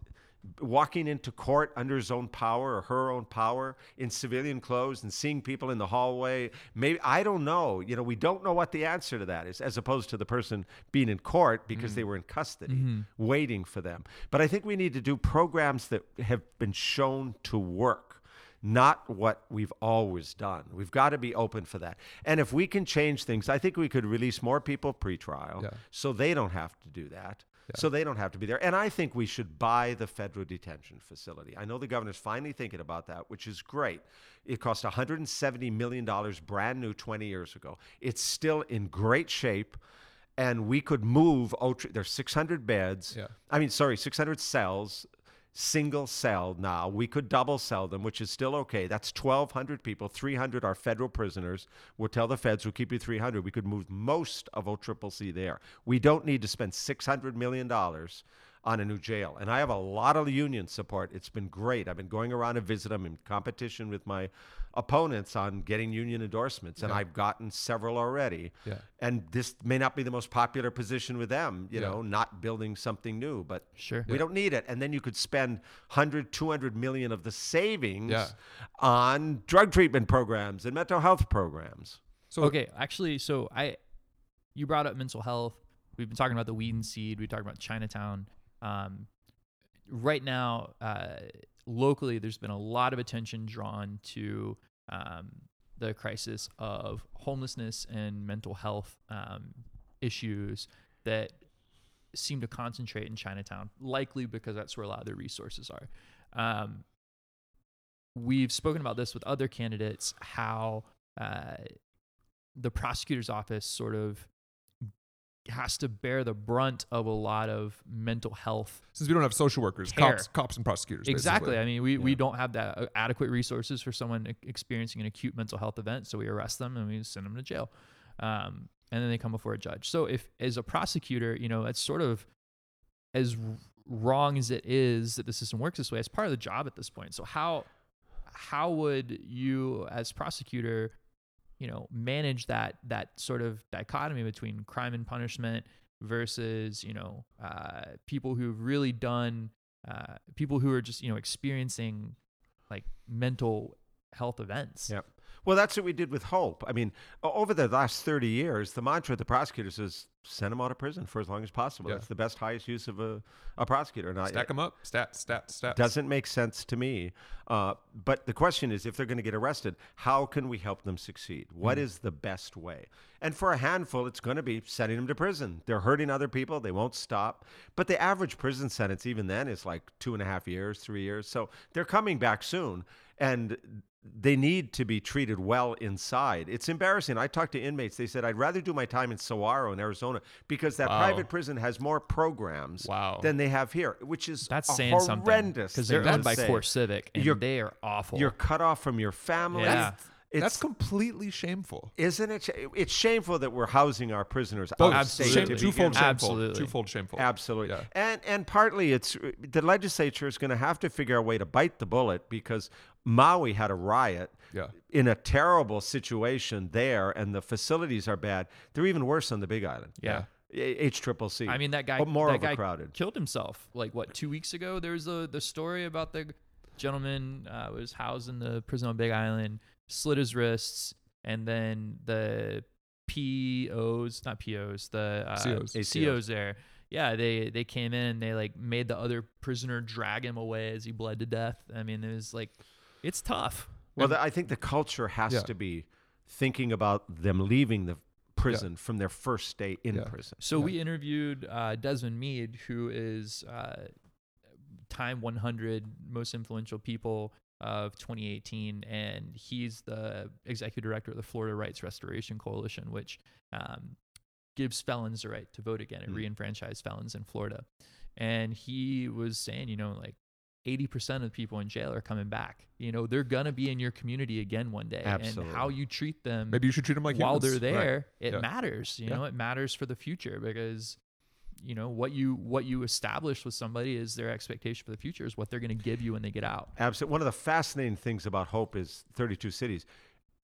walking into court under his own power or her own power in civilian clothes and seeing people in the hallway maybe i don't know. You know we don't know what the answer to that is as opposed to the person being in court because they mm. were in custody mm-hmm. waiting for them. But i think we need to do programs that have been shown to work not what we've always done. We've got to be open for that. And if we can change things, I think we could release more people pre-trial Yeah. so they don't have to do that. So they don't have to be there. And I think we should buy the federal detention facility. I know the governor's finally thinking about that, which is great. It cost $170 million brand new 20 years ago. It's still in great shape. And we could move, there's 600 beds. Yeah. I mean, sorry, 600 cells, single cell now. We could double cell them, which is still okay. That's 1,200 people. 300 are federal prisoners. We'll tell the feds we'll keep you 300. We could move most of OCCC there. We don't need to spend $600 million on a new jail. And I have a lot of union support. It's been great. I've been going around and visit them in competition with my opponents on getting union endorsements, and Yeah. I've gotten several already. Yeah. And this may not be the most popular position with them, you Yeah. know, not building something new, but Sure. we don't need it. And then you could spend 100, 200 million of the savings Yeah. on drug treatment programs and mental health programs. So okay, actually, so I, you brought up mental health. We've been talking about the weed and seed. We talked about Chinatown. Um, right now, uh, locally, there's been a lot of attention drawn to um, the crisis of homelessness and mental health um, issues that seem to concentrate in Chinatown, likely because that's where a lot of the resources are. Um, we've spoken about this with other candidates, how uh, the prosecutor's office sort of has to bear the brunt of a lot of mental health since we don't have social workers, Care. cops, cops and prosecutors. Exactly. basically. I mean, we, we don't have that uh, adequate resources for someone experiencing an acute mental health event, so we arrest them and we send them to jail, um, and then they come before a judge. So if as a prosecutor, you know, it's sort of as wrong as it is that the system works this way. It's part of the job at this point. So how how would you, as prosecutor, you know, manage that that sort of dichotomy between crime and punishment versus you know uh, people who've really done uh, people who are just you know experiencing like mental health events. Well, that's what we did with Hope. I mean, over the last 30 years, the mantra of the prosecutors is send them out of prison for as long as possible. Yeah. That's the best, highest use of a, a prosecutor. And I- stack them up, stat, stat, stat. doesn't make sense to me. Uh, but the question is, if they're going to get arrested, how can we help them succeed? What is the best way? And for a handful, it's going to be sending them to prison. They're hurting other people. They won't stop. But the average prison sentence, even then, is like two and a half years, three years. So they're coming back soon. And they need to be treated well inside. It's embarrassing. I talked to inmates. They said, I'd rather do my time in Saguaro in Arizona because that Wow. private prison has more programs Wow. than they have here, which is That's a saying something horrendous because they're to owned by say. CoreCivic and You're- they are awful. You're cut off from your family. Yeah. It's, That's completely shameful. isn't it? sh- It's shameful that we're housing our prisoners Both out of state absolutely. shame, twofold shameful. Absolutely. Twofold shameful. Absolutely. Yeah. And and partly it's the legislature is going to have to figure out a way to bite the bullet because Maui had a riot Yeah. in a terrible situation there and the facilities are bad. They're even worse on the Big Island. yeah. H triple C. I mean that guy but more that guy overcrowded. killed himself like what two weeks ago. There's a the story about the gentleman uh, was housed in the prison on Big Island, slit his wrists, and then the POs, not POs, the uh, COs. COs there. Yeah, they they came in and they like made the other prisoner drag him away as he bled to death. I mean, it was like, it's tough. Well, the, I think the culture has Yeah. to be thinking about them leaving the prison from their first day in Yeah. prison. So we interviewed uh, Desmond Meade, who is uh, Time 100 most influential people of 2018, and he's the executive director of the Florida Rights Restoration Coalition, which um, gives felons the right to vote again and Mm. re-enfranchise felons in Florida. And he was saying, you know, like 80% of people in jail are coming back. You know, they're gonna be in your community again one day, and how you treat them Maybe you should treat them like while humans. they're there it Yeah. matters you Yeah. know it matters for the future because you know what you what you establish with somebody is their expectation for the future is what they're going to give you when they get out Absolutely. One of the fascinating things about Hope is 32 cities.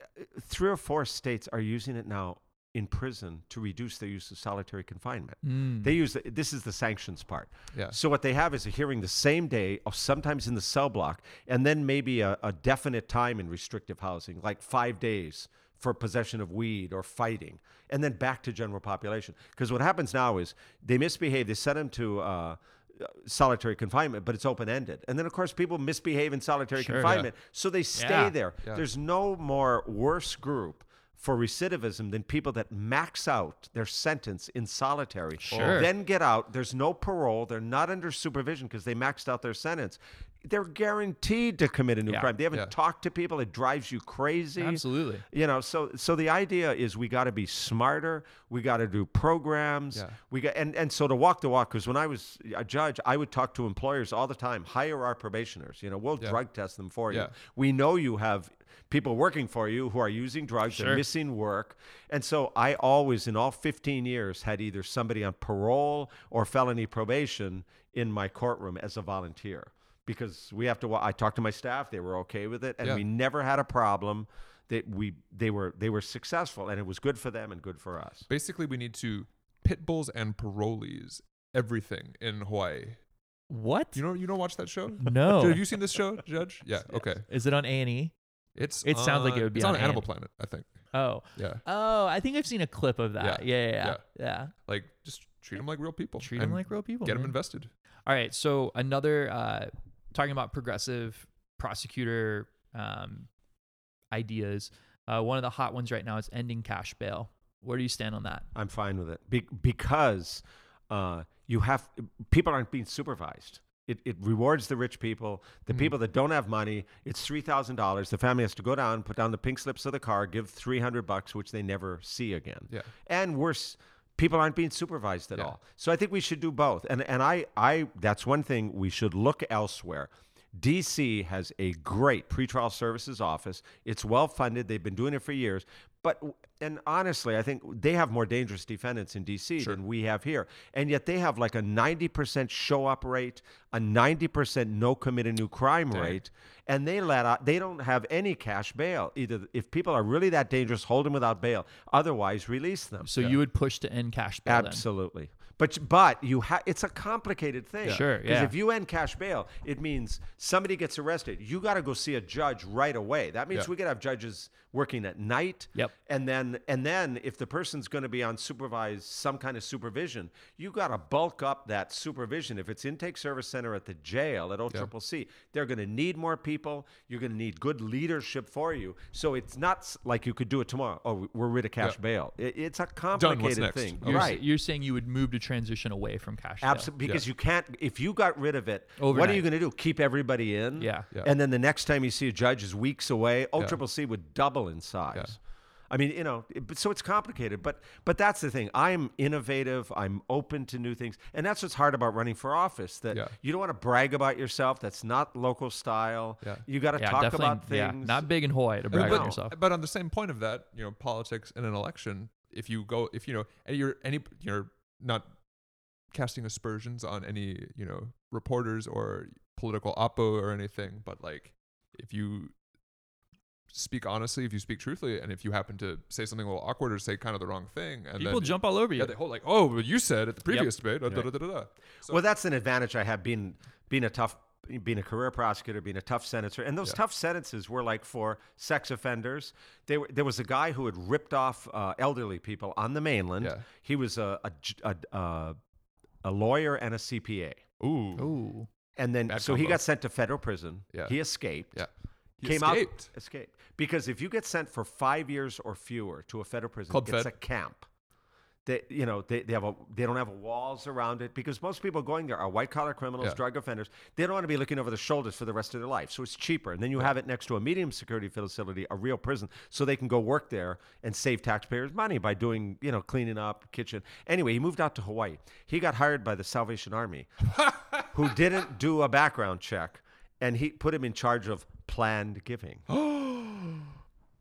Uh, Three or four states are using it now in prison to reduce their use of solitary confinement. They use the, this is the sanctions part. Yeah. So what they have is a hearing the same day, or sometimes in the cell block, and then maybe a, a definite time in restrictive housing, like five days for possession of weed or fighting, and then back to general population. Because what happens now is they misbehave, they send them to uh, solitary confinement, but it's open ended. And then, of course, people misbehave in solitary Sure. Yeah. confinement, so they stay Yeah. there. Yeah. There's no more worse group for recidivism than people that max out their sentence in solitary, Sure. then get out. There's no parole. They're not under supervision because they maxed out their sentence. They're guaranteed to commit a new Yeah. crime. They haven't Yeah. talked to people. It drives you crazy Absolutely. you know so so the idea is we got to be smarter we got to do programs Yeah. we got and and so to walk the walk because when i was a judge i would talk to employers all the time hire our probationers you know we'll drug test them for you we know you have people working for you who are using drugs Sure. they're missing work and so i always in all 15 years had either somebody on parole or felony probation in my courtroom as a volunteer because we have to i talked to my staff they were okay with it and Yeah. we never had a problem that we they were they were successful and it was good for them and good for us Basically, we need to pit bulls and parolees everything in Hawaii. What? You know, you don't watch that show. no. Have you seen this show, Judge? Yeah. Okay. Is it on A and E? It's. It sounds like it would be It's on on Animal Ant. Planet, I think. Oh. Yeah. Oh, I think I've seen a clip of that. Yeah. Yeah, yeah, yeah. yeah. Like, just treat them like real people. Treat them like real people. Get them invested. All right. So another uh, talking about progressive prosecutor um, ideas. Uh, one of the hot ones right now is ending cash bail. Where do you stand on that? i'm fine with it Be- because uh, you have people aren't being supervised it, it rewards the rich people the Mhm. people that don't have money it's $3000 the family has to go down put down the pink slips of the car give 300 bucks which they never see again Yeah. and worse people aren't being supervised at Yeah. all. So i think we should do both. And and i i that's one thing we should look elsewhere. Dc has a great pretrial services office. It's well funded they've been doing it for years but and honestly i think they have more dangerous defendants in dc Sure. than we have here and yet they have like a 90% show up rate a 90% no commit a new crime Dang. rate and they let out they don't have any cash bail either if people are really that dangerous hold them without bail otherwise release them So you would push to end cash bail then? Absolutely. But but you have it's a complicated thing. Sure, Because yeah. if you end cash bail, it means somebody gets arrested. You got to go see a judge right away. That means Yeah. we could have judges working at night. Yep. And then and then if the person's going to be on supervised some kind of supervision, you got to bulk up that supervision. If it's intake service center at the jail at OCCC, they're going to need more people. You're going to need good leadership for you. So it's not like you could do it tomorrow. Oh, we're rid of cash Yeah. bail. It, it's a complicated thing. You're, right. s- you're saying you would move to transition away from cash bail. Absolutely, because you can't. If you got rid of it, what are you going to do? Keep everybody in? Yeah. Yeah. And then the next time you see a judge is weeks away. OCCC would double in size. Yeah. I mean, you know, it- but- so it's complicated. But but that's the thing. I'm innovative. I'm open to new things, and that's what's hard about running for office. That Yeah. you don't want to brag about yourself. That's not local style. Yeah. You got to Yeah, talk definitely. about yeah, things. not big in Hawaii to brag but- on yourself. But on the same point of that, you know, politics in an election, if you go, if you know, and you're any, you're not casting aspersions on any, you know, reporters or political oppo or anything, but like, if you speak honestly, if you speak truthfully, and if you happen to say something a little awkward or say kind of the wrong thing, and People then, jump all over you. yeah, they hold like, oh, well, you said at the previous debate, uh, da, da, da, da, da. So, well, that's an advantage I have being being a tough being a career prosecutor, being a tough senator, and those Yeah. tough sentences were like for sex offenders. They were, there was a guy who had ripped off uh, elderly people on the mainland. Yeah. He was a a lawyer and a CPA, ooh, Ooh. and then Bad so he got sent to federal prison. Yeah. He escaped. yeah, He Came escaped. out escaped because if you get sent for five years or fewer to a federal prison, Club it's Fed. a camp. They, you know, they, they have a they don't have walls around it because most people going there are white collar criminals, Yeah. drug offenders. They don't want to be looking over their shoulders for the rest of their life, so it's cheaper. And then you have it next to a medium security facility, a real prison, so they can go work there and save taxpayers money by doing you know cleaning up kitchen. Anyway, he moved out to Hawaii. He got hired by the Salvation Army, who didn't do a background check, and he put him in charge of planned giving.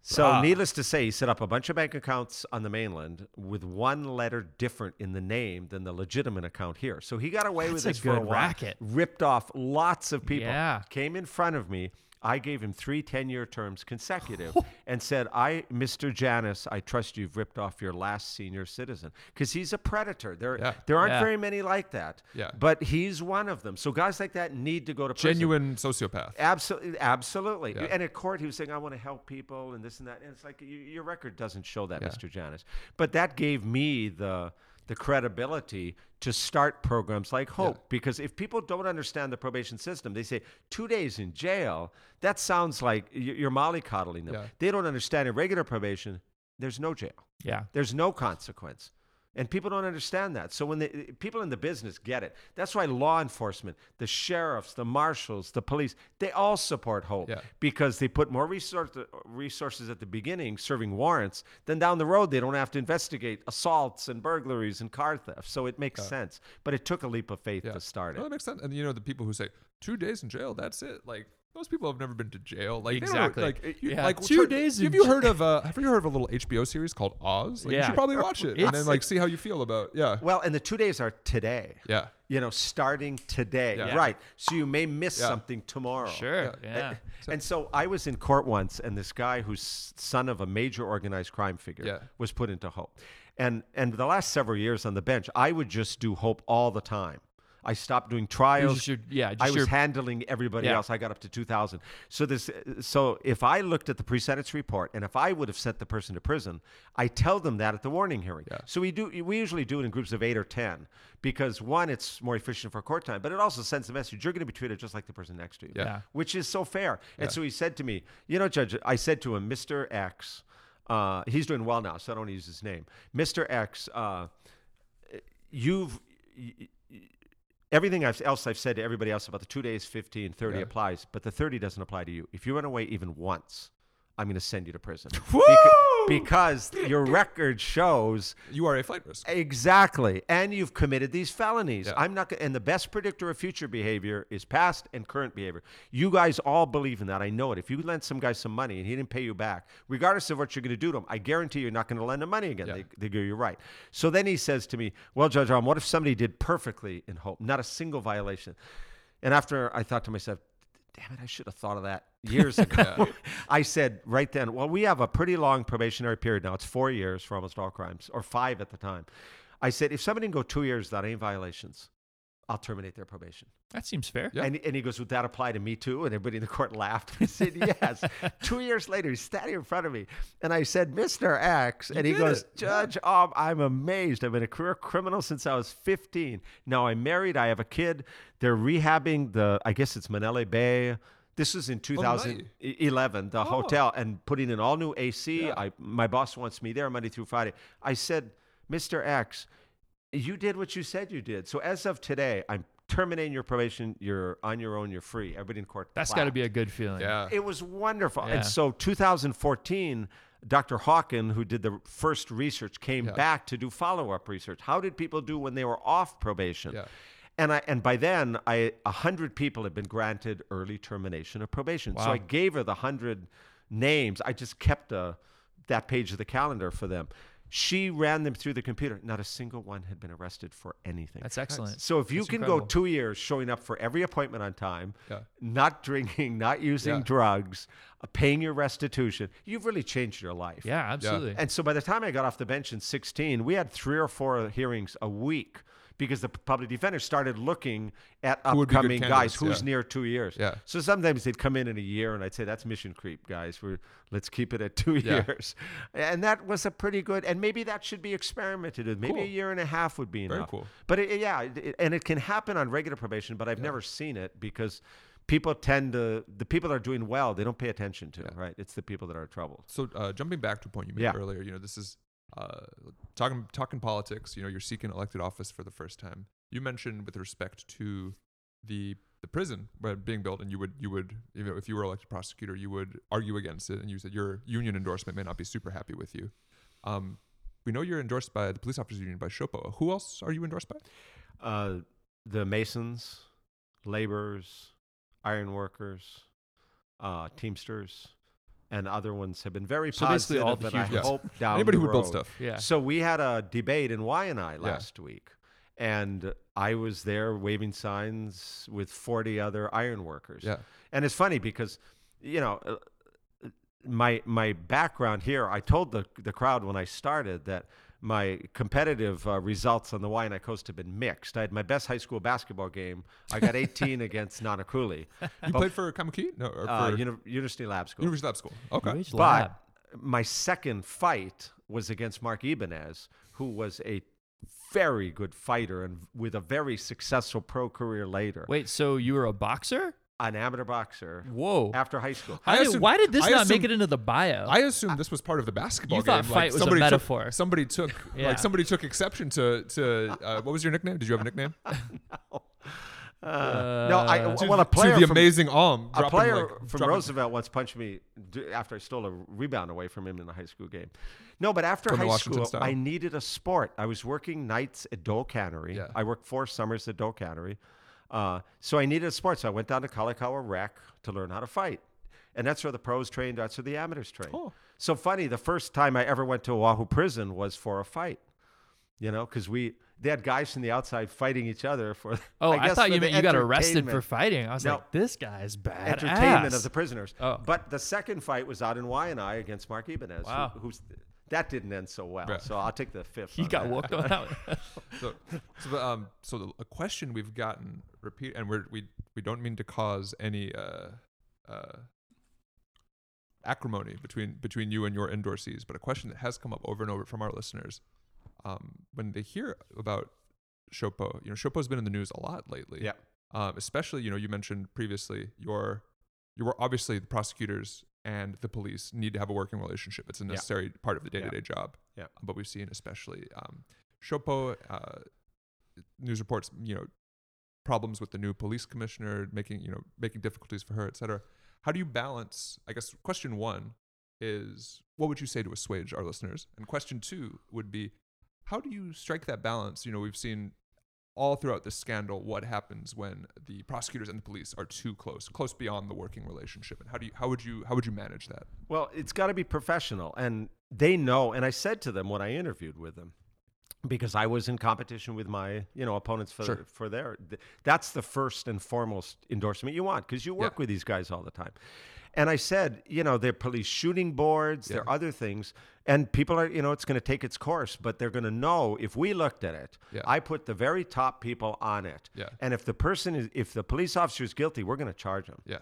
So, Ah. needless to say, he set up a bunch of bank accounts on the mainland with one letter different in the name than the legitimate account here. So he got away with That's a this for a while. racket. Ripped off lots of people. Yeah. Came in front of me. I gave him three 10 year terms consecutive oh. and said, I, Mr. Janis, I trust you've ripped off your last senior citizen. Because he's a predator. There, Yeah. there aren't Yeah. very many like that. Yeah. But he's one of them. So guys like that need to go to prison. genuine sociopath. Absolutely, absolutely. Yeah. And at court, he was saying, "I want to help people and this and that." And it's like your record doesn't show that. Mr. Janis. But that gave me the the credibility to start programs like Hope. Because if people don't understand the probation system, they say two days in jail. That sounds like you're mollycoddling them. Yeah. They don't understand in regular probation. There's no jail. Yeah. There's no consequence. And people don't understand that. So when the people in the business get it, that's why law enforcement, the sheriffs, the marshals, the police, they all support hope Yeah. because they put more resource, resources at the beginning serving warrants. Then down the road, they don't have to investigate assaults and burglaries and car theft. So it makes sense. But it took a leap of faith Yeah. to start it. that makes sense. And you know, the people who say two days in jail, that's it. Like those people have never been to jail. Like Exactly. like you, Yeah, like two try- days Have you jail. heard of? Uh, have you heard of a little HBO series called Oz? Like, You should probably watch it and then like see how you feel about. Yeah. Well, and the two days are today. Yeah. You know, starting today. Yeah. Right. So you may miss Yeah. something tomorrow. Sure. Yeah. Yeah. And so I was in court once, and this guy who's son of a major organized crime figure Yeah. was put into Hope. And and the last several years on the bench, I would just do Hope all the time. I stopped doing trials. just your- yeah, just I was your- handling everybody Yeah. else. I got up to 2,000. So this, so if I looked at the pre-sentence report, and if I would have sent the person to prison, I tell them that at the warning hearing. Yeah. So we do. We usually do it in groups of eight or ten because one, it's more efficient for court time, but it also sends a message: you're going to be treated just like the person next to you Yeah. Which is so fair. And so he said to me, you know, Judge, I said to him, Mr. X, uh, he's doing well now, so I don't use his name. Mr. X, uh, you've. y- y- Everything I've, else I've said to everybody else about the two days, 50 and 30 Yeah. applies, but the 30 doesn't apply to you. If you run away even once, I'm going to send you to prison. Beca- because your record shows You are a flight risk. Exactly. And you've committed these felonies. Yeah. I'm not and the best predictor of future behavior is past and current behavior. You guys all believe in that. I know it. If you lent some guy some money and he didn't pay you back, regardless of what you're going to do to him, I guarantee you're not going to lend him money again. Yeah. They, they go, you're right. So then he says to me, Well, Judge Alm, what if somebody did perfectly in hope, not a single violation? And after I thought to myself, damn it, I should have thought of that years ago. I said right then, well, we have a pretty long probationary period now. It's four years for almost all crimes, or five at the time. I said, if somebody can go two years without any violations, I'll terminate their probation. That seems fair. Yeah. And, and he goes, would that apply to me too? And everybody in the court laughed. I said, yes. two years later, he's standing in front of me. And I said, Mr. X. and he goes, it. Judge, um, I'm amazed. I've been a career criminal since I was 15. Now I'm married. I have a kid. They're rehabbing the, I guess it's Manele Bay. This was in 2011, the oh. hotel, and putting in all new AC. Yeah. I, my boss wants me there Monday through Friday. I said, Mr. X, you did what you said you did. So as of today, I'm terminating your probation. You're on your own. You're free. Everybody in court. That's got to be a good feeling. Yeah. It was wonderful. Yeah. And so 2014, Dr. Hawken, who did the first research, came Yeah. back to do follow-up research. How did people do when they were off probation? Yeah. And I and by then, I a hundred people had been granted early termination of probation. So I gave her the hundred names. I just kept a, that page of the calendar for them. She ran them through the computer. Not a single one had been arrested for anything. That's excellent. So if you That's can incredible. go two years showing up for every appointment on time, Yeah. not drinking, not using Yeah. drugs, uh, paying your restitution, you've really changed your life. Yeah, absolutely. And so by the time I got off the bench in 16, we had three or four hearings a week because the public defender started looking at Who would be good upcoming guys who's yeah. near two years. Yeah. So sometimes they'd come in in a year and I'd say, that's mission creep, guys. We're, let's keep it at two Yeah. years. And that was a pretty good, and maybe that should be experimented with. Maybe Cool. a year and a half would be enough. Very cool. But it, yeah, it, and it can happen on regular probation, but I've never seen it because people tend to, the people that are doing well, they don't pay attention to, Yeah. right? It's the people that are troubled. So uh, jumping back to a point you made Yeah. earlier, you know, this is uh, talking talking politics. You know, you're seeking elected office for the first time. You mentioned with respect to the the prison being built, and you would you would you know if you were elected prosecutor, you would argue against it, and you said your union endorsement may not be super happy with you. Um, we know you're endorsed by the police officers union by SHOPO. Who else are you endorsed by? Uh, the masons, laborers, iron workers, uh, teamsters, and other ones have been very So basically positive. all the and I huge ones. hope down Anybody the who would build stuff. yeah. So we had a debate in Waianae last week, and I was there waving signs with 40 other iron workers. Yeah. And it's funny because, you know, uh, my my background here, I told the the crowd when I started that my competitive uh, results on the Waianae Coast have been mixed. I had my best high school basketball game. I got 18 against Nana Nanakuli, You played for Kaimuki? No, or uh, for Uni- University Lab School. University Lab School. Okay. UH But Lab. my second fight was against Mark Ibanez, who was a very good fighter and with a very successful pro career later. Wait, so you were a boxer? An amateur boxer Whoa. after high school. How I assume- why did this I not make it into the bio? I assumed this was part of the basketball You game. thought fight was a somebody took- metaphor. somebody took Yeah. like somebody took exception to to uh, what was your nickname? Did you have a nickname? Uh, no, I Uh, to, well a player to the from, amazing arm. a dropping, player like, from dropping- Roosevelt once punched me d- after I stole a rebound away from him in a high school game. No, but after From the high Washington school, style? I needed a sport. I was working nights at Dole Cannery. Yeah. I worked four summers at Dole Cannery. Uh, so I needed a sport. So I went down to Kalakaua Rec to learn how to fight. And that's where the pros trained. That's where the amateurs trained. Oh. So funny, the first time I ever went to Oahu prison was for a fight. You know, because we they had guys from the outside fighting each other for. oh, I, guess thought you meant you got arrested for fighting. I was No. like, this guy's bad. entertainment of the prisoners. Oh. But the second fight was out in Waianae against Mark Ibanez. who- Wow. who's that didn't end so well. Right. So I'll take the fifth. He got that. walked on out. So, so, the, um, so the, a question we've gotten repeat, and we're, we we don't mean to cause any uh, uh, acrimony between between you and your endorsees, but a question that has come up over and over from our listeners um, when they hear about Shopo. You know, Shopo's been in the news a lot lately. Yeah. Um, especially, you know, you mentioned previously your you were obviously the prosecutors and the police need to have a working relationship. It's a Yeah. necessary part of the day to day job. Yeah. But we've seen especially um, Shopo uh, news reports, you know, problems with the new police commissioner, making you know making difficulties for her, et cetera. How do you balance? I guess question one is what would you say to assuage our listeners, and question two would be how do you strike that balance? You know, we've seen all throughout the scandal what happens when the prosecutors and the police are too close, close beyond the working relationship, and how do you how would you how would you manage that? Well, it's got to be professional, and they know. And I said to them when I interviewed with them, because I was in competition with my you know opponents for Sure. for their. That's the first and foremost endorsement you want because you work Yeah. with these guys all the time. And I said, you know, they're police shooting boards, there are other things, and people are, you know, it's going to take its course, but they're going to know if we looked at it. Yeah. I put the very top people on it, Yeah. and if the person is, if the police officer is guilty, we're going to charge him. Yeah,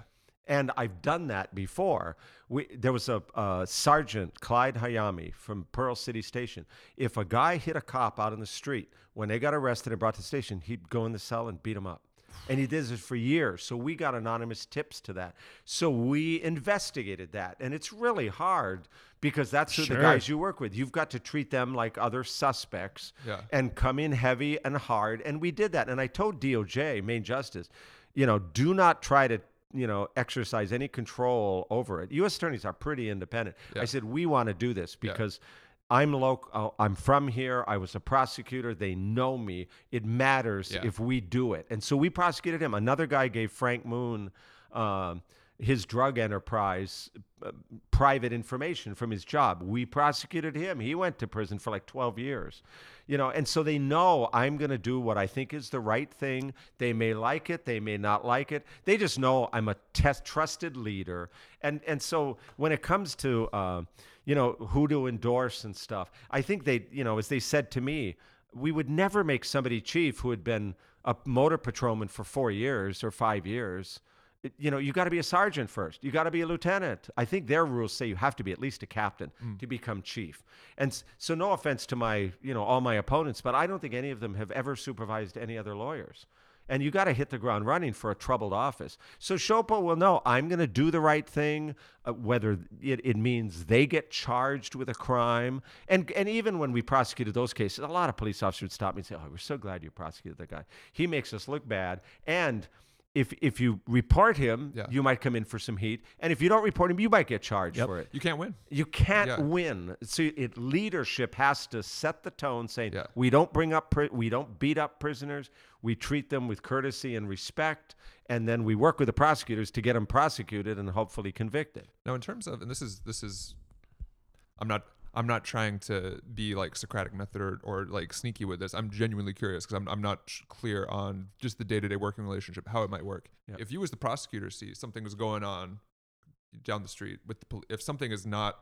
And I've done that before. We, there was a, a sergeant, Clyde Hayami from Pearl City Station. If a guy hit a cop out in the street, when they got arrested and brought to the station, he'd go in the cell and beat him up. And he did this for years. So we got anonymous tips to that. So we investigated that. And it's really hard because that's who Sure. the guys you work with. You've got to treat them like other suspects Yeah. and come in heavy and hard. And we did that. And I told DOJ, Main Justice, you know, do not try to, you know, exercise any control over it. U.S. attorneys are pretty independent. Yeah. I said, we want to do this Yeah. I'm local. I'm from here. I was a prosecutor. They know me. It matters Yeah. if we do it. And so we prosecuted him. Another guy gave Frank Moon um, his drug enterprise uh, private information from his job. We prosecuted him. He went to prison for like 12 years. You know, and so they know I'm going to do what I think is the right thing. They may like it, they may not like it. They just know I'm a test trusted leader. And and so when it comes to uh, you know who to endorse and stuff, I think they you know as they said to me, we would never make somebody chief who had been a motor patrolman for four years or five years. It- you know, you got to be a sergeant first. You got to be a lieutenant. I think their rules say you have to be at least a captain hmm. to become chief. And so, no offense to my, you know, all my opponents, but I don't think any of them have ever supervised any other lawyers. And you got to hit the ground running for a troubled office. So Shopo will know I'm going to do the right thing, uh, whether it, it means they get charged with a crime. And and even when we prosecuted those cases, a lot of police officers would stop me and say, "Oh, we're so glad you prosecuted that guy. He makes us look bad." And if if you report him, Yeah. you might come in for some heat. And if you don't report him, you might get charged for it. you can't win. You can't Yeah. win. So it leadership has to set the tone, saying Yeah. we don't bring up, we don't beat up prisoners. We treat them with courtesy and respect, and then we work with the prosecutors to get them prosecuted and hopefully convicted. Now, in terms of, and this is this is, I'm not I'm not trying to be like Socratic method or, or like sneaky with this. I'm genuinely curious because I'm I'm not sh- clear on just the day to day working relationship how it might work. Yep. If you as the prosecutor see something is going on down the street with the pol- if something is not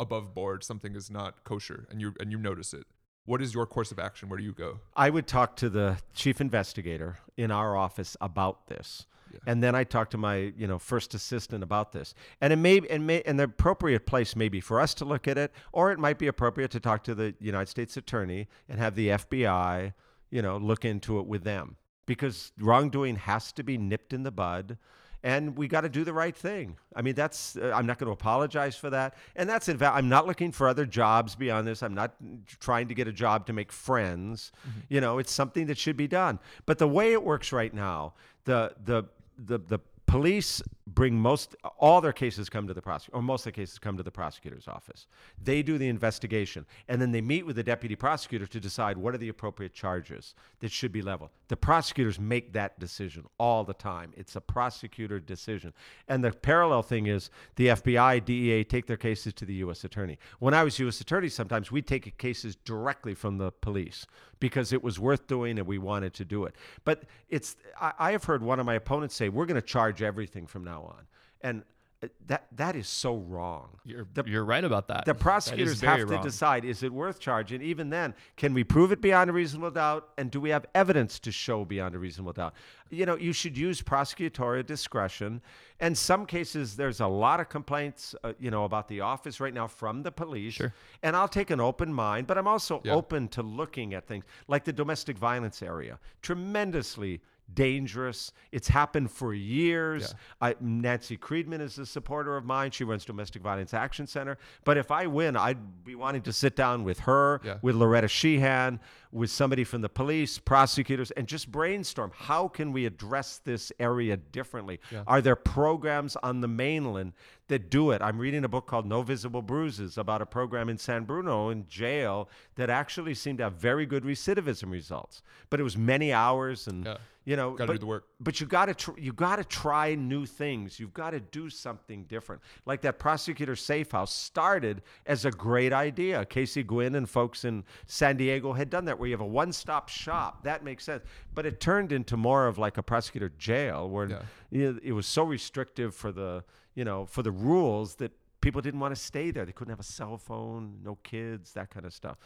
above board, something is not kosher, and you and you notice it, what is your course of action? Where do you go? I would talk to the chief investigator in our office about this. And then I talked to my you know first assistant about this. And it may and may and the appropriate place maybe for us to look at it, or it might be appropriate to talk to the United States Attorney and have the FBI you know look into it with them because wrongdoing has to be nipped in the bud and we got to do the right thing. I mean, that's uh, I'm not going to apologize for that, and that's in fact I'm not looking for other jobs beyond this. I'm not trying to get a job to make friends. Mm-hmm. You know, it's something that should be done. But the way it works right now, the the the the police bring most all their cases come to the prosecutor or most of the cases come to the prosecutor's office. They do the investigation and then they meet with the deputy prosecutor to decide what are the appropriate charges that should be leveled. The prosecutors make that decision all the time. It's a prosecutor decision. And the parallel thing is the fbi dea take their cases to the u.s attorney. When i was u.s attorney sometimes we'd take cases directly from the police because it was worth doing and we wanted to do it. But it's i, I have heard one of my opponents say we're going to charge everything from now on. And uh, that that is so wrong. You're, The- you're right about that. The prosecutors very have to wrong. decide is it worth charging? Even then, can we prove it beyond a reasonable doubt? And do we have evidence to show beyond a reasonable doubt? You know, you should use prosecutorial discretion. And some cases, there's a lot of complaints, uh, you know, about the office right now from the police. Sure. And I'll take an open mind, but I'm also Yeah. open to looking at things like the domestic violence area. Tremendously dangerous. It's happened for years. I, Nanci Kreidman is a supporter of mine. She runs Domestic Violence Action Center. But if I win, I'd be wanting to sit down with her, Yeah. with Loretta Sheehan, with somebody from the police, prosecutors, and just brainstorm how can we address this area differently? Yeah. Are there programs on the mainland that do it? I'm reading a book called No Visible Bruises about a program in San Bruno in jail that actually seemed to have very good recidivism results. But it was many hours and Yeah. you know Gotta but, do the work. but you got to tr- you got to try new things. You've got to do something different. Like that prosecutor safe house started as a great idea. Casey Gwinn and folks in San Diego had done that, where you have a one-stop shop. That makes sense. But it turned into more of like a prosecutor jail, where Yeah. it was so restrictive for the you know for the rules that people didn't want to stay there. They couldn't have a cell phone, no kids, that kind of stuff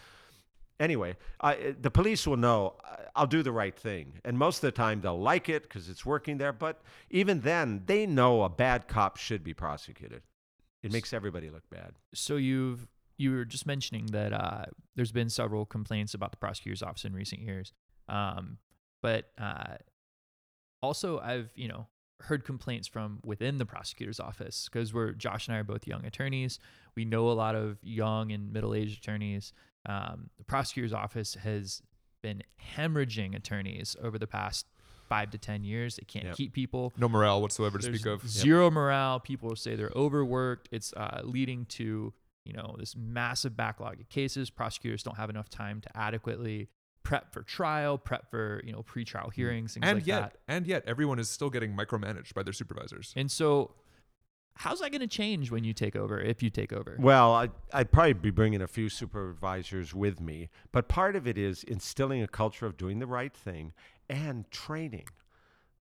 anyway, I, the police will know I'll do the right thing. And most of the time they'll like it because it's working there. But even then, they know a bad cop should be prosecuted. It makes everybody look bad. so you've you were just mentioning that uh, there's been several complaints about the prosecutor's office in recent years, um, but uh, also I've you know heard complaints from within the prosecutor's office because we're Josh and I are both young attorneys. We know a lot of young and middle-aged attorneys. Um, the prosecutor's office has been hemorrhaging attorneys over the past five to ten years. They can't Yep. keep people. No morale whatsoever to There's speak of. Zero morale. People say they're overworked. It's uh, leading to you know this massive backlog of cases. Prosecutors don't have enough time to adequately prep for trial, prep for you know pretrial mm. hearings, things And like yet, that. and yet, everyone is still getting micromanaged by their supervisors. And so, how's that going to change when you take over? If you take over, Well, I, I'd probably be bringing a few supervisors with me. But part of it is instilling a culture of doing the right thing and training.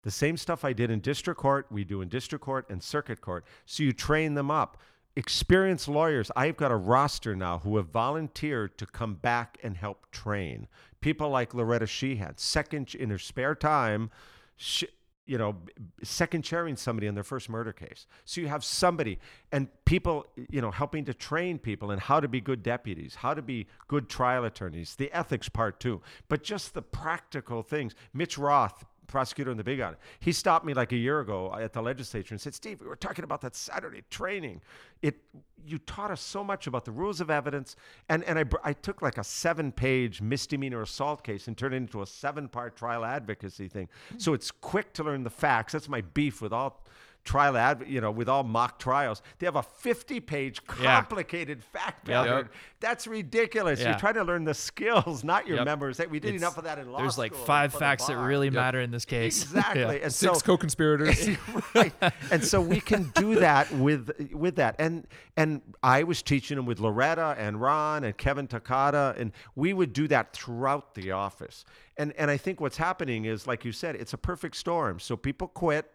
The same stuff I did in district court, we do in district court and circuit court. So you train them up. Experienced lawyers, I've got a roster now who have volunteered to come back and help train. People like Loretta Sheehan, second in her spare time, sh you know, second chairing somebody in their first murder case. So you have somebody and people, you know, helping to train people in how to be good deputies, how to be good trial attorneys, the ethics part too, but just the practical things. Mitch Roth, prosecutor in the Big Island, he stopped me like a year ago at the legislature and said, "Steve, we were talking about that Saturday training. It you taught us so much about the rules of evidence, and and I I took like a seven-page misdemeanor assault case and turned it into a seven-part trial advocacy thing. So it's quick to learn the facts. That's my beef with all." Trial ad, you know, with all mock trials, they have a 50-page Yeah. complicated fact Yep. pattern. That's ridiculous. Yeah. You're trying to learn the skills, not your Yep. memories. Hey, we did It's- enough of that in law there's like five facts that really Yep. matter in this case. Exactly. Yeah. And Six so co-conspirators. right. And so we can do that with with that. And and I was teaching them with Loretta and Ron and Kevin Takata, and we would do that throughout the office. And and I think what's happening is, like you said, it's a perfect storm. So people quit.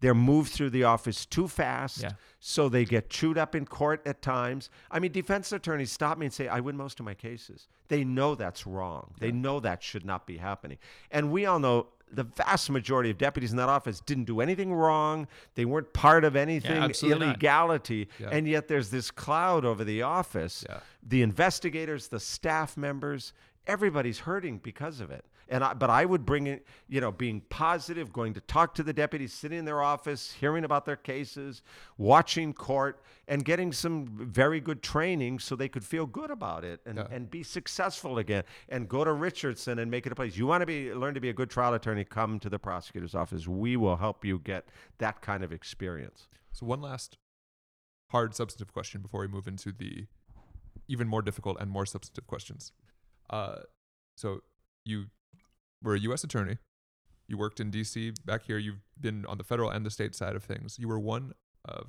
They're moved through the office too fast, Yeah. so they get chewed up in court at times. I mean, defense attorneys stop me and say, "I win most of my cases." They know that's wrong. They know that should not be happening. And we all know the vast majority of deputies in that office didn't do anything wrong. They weren't part of anything not. illegality, Yeah. and yet there's this cloud over the office. Yeah. The investigators, the staff members, everybody's hurting because of it. And I, but I would bring it, you know, being positive, going to talk to the deputies, sitting in their office, hearing about their cases, watching court, and getting some very good training so they could feel good about it and, Yeah. and be successful again. And go to Richardson and make it a place. You want to be learn to be a good trial attorney? Come to the prosecutor's office. We will help you get that kind of experience. So one last hard substantive question before we move into the even more difficult and more substantive questions. Uh, so you were a U.S. attorney. You worked in D.C. Back here, you've been on the federal and the state side of things. You were one of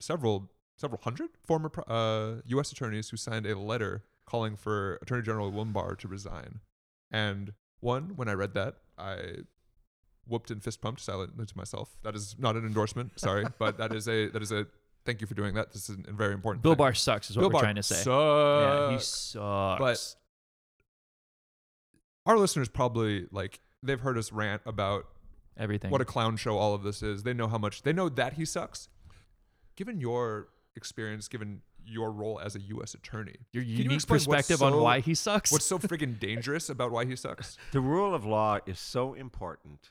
several several hundred former uh, U.S. attorneys who signed a letter calling for Attorney General William Barr to resign. And one, when I read that, I whooped and fist pumped silently to myself. That is not an endorsement, sorry, but that is a that is a thank you for doing that. This is a very important. Bill thing. Barr sucks, is what Bill we're Barr trying to say. yeah, he sucks. sucks. Our listeners probably like they've heard us rant about Everything. what a clown show all of this is. They know how much they know that he sucks. Given your experience, given your role as a U.S. attorney, Your can you unique explain what's perspective on why he sucks. what's so friggin' dangerous about why he sucks? The rule of law is so important.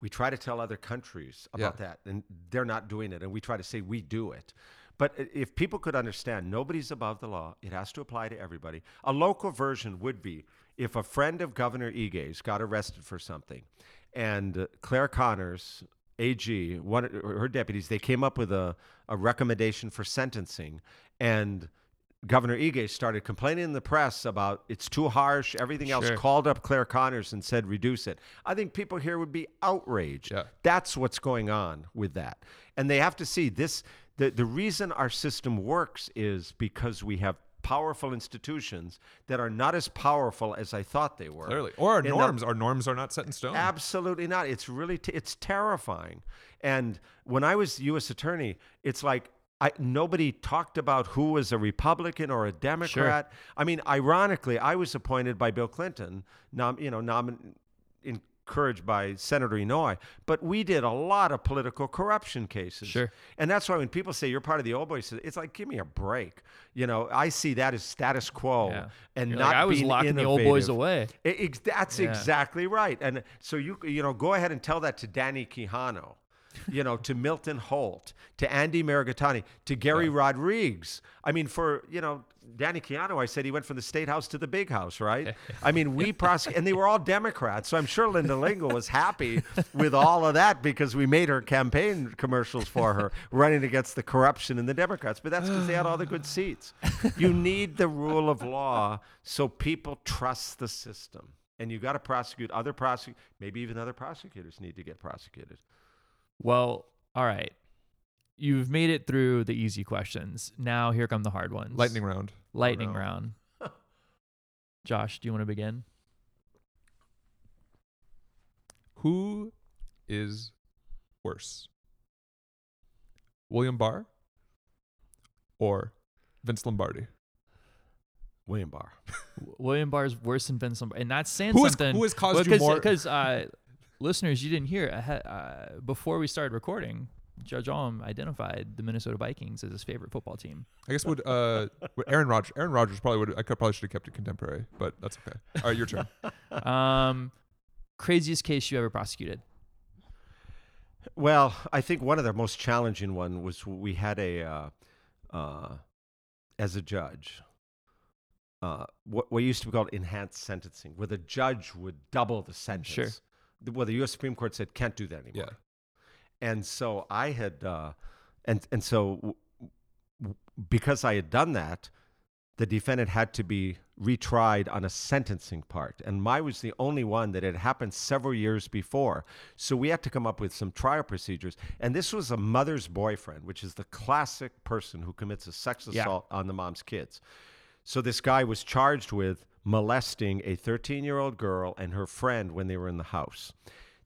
We try to tell other countries about Yeah. that, and they're not doing it. And we try to say we do it. But if people could understand, nobody's above the law. It has to apply to everybody. A local version would be if a friend of Governor Ige's got arrested for something, and Clare Connors, AG, one her deputies, they came up with a, a recommendation for sentencing, and Governor Ige started complaining in the press about it's too harsh, everything else, Sure. called up Clare Connors and said reduce it. I think people here would be outraged. Yeah. That's what's going on with that. And they have to see this the, the reason our system works is because we have powerful institutions that are not as powerful as I thought they were. Clearly, or our In the- norms. our norms are not set in stone. Absolutely not. It's really t- it's terrifying. And when I was U.S. attorney, it's like I, nobody talked about who was a Republican or a Democrat. Sure. I mean, ironically, I was appointed by Bill Clinton, nom, you know, nomin, encouraged by Senator Inouye, but we did a lot of political corruption cases. Sure. And that's why when people say you're part of the old boys, it's like give me a break. You know, I see that as status quo Yeah. and You're not like, I was being locking the old boys away. I- ex- that's Yeah. exactly right. And so you you know go ahead and tell that to Danny Kihano, you know, to Milton Holt, to Andy Mirikitani, to Gary Rodrigues. I mean, for you know Danny Kihano, I said he went from the state house to the big house, right? I mean, we prosecute, and they were all Democrats. So I'm sure Linda Lingle was happy with all of that because we made her campaign commercials for her, running against the corruption in the Democrats. But that's because they had all the good seats. You need the rule of law so people trust the system. And you got to prosecute other prosecute, maybe even other prosecutors need to get prosecuted. Well, all right. You've made it through the easy questions. Now here come the hard ones. Lightning round. Lightning no. round. Josh, do you want to begin? Who is worse? William Barr or Vince Lombardi? William Barr. William Barr is worse than Vince Lombardi, and that's saying Who has- something. who has caused you more- Because uh, listeners, you didn't hear ahe- uh, before we started recording. Judge Alm identified the Minnesota Vikings as his favorite football team. I guess would uh Aaron Rodgers Aaron Rodgers probably would I could probably should have kept it contemporary, but that's okay. All right, your turn. Um, craziest case you ever prosecuted? Well, I think one of the most challenging one was we had a, uh, uh, as a judge, uh, what, what used to be called enhanced sentencing, where the judge would double the sentence. Sure. Well, the U.S. Supreme Court said can't do that anymore. Yeah. And so I had, uh, and and so w- because I had done that, the defendant had to be retried on a sentencing part, and my was the only one that had happened several years before. So we had to come up with some trial procedures, and this was a mother's boyfriend, which is the classic person who commits a sex Yeah. assault on the mom's kids. So this guy was charged with molesting a 13-year-old girl and her friend when they were in the house.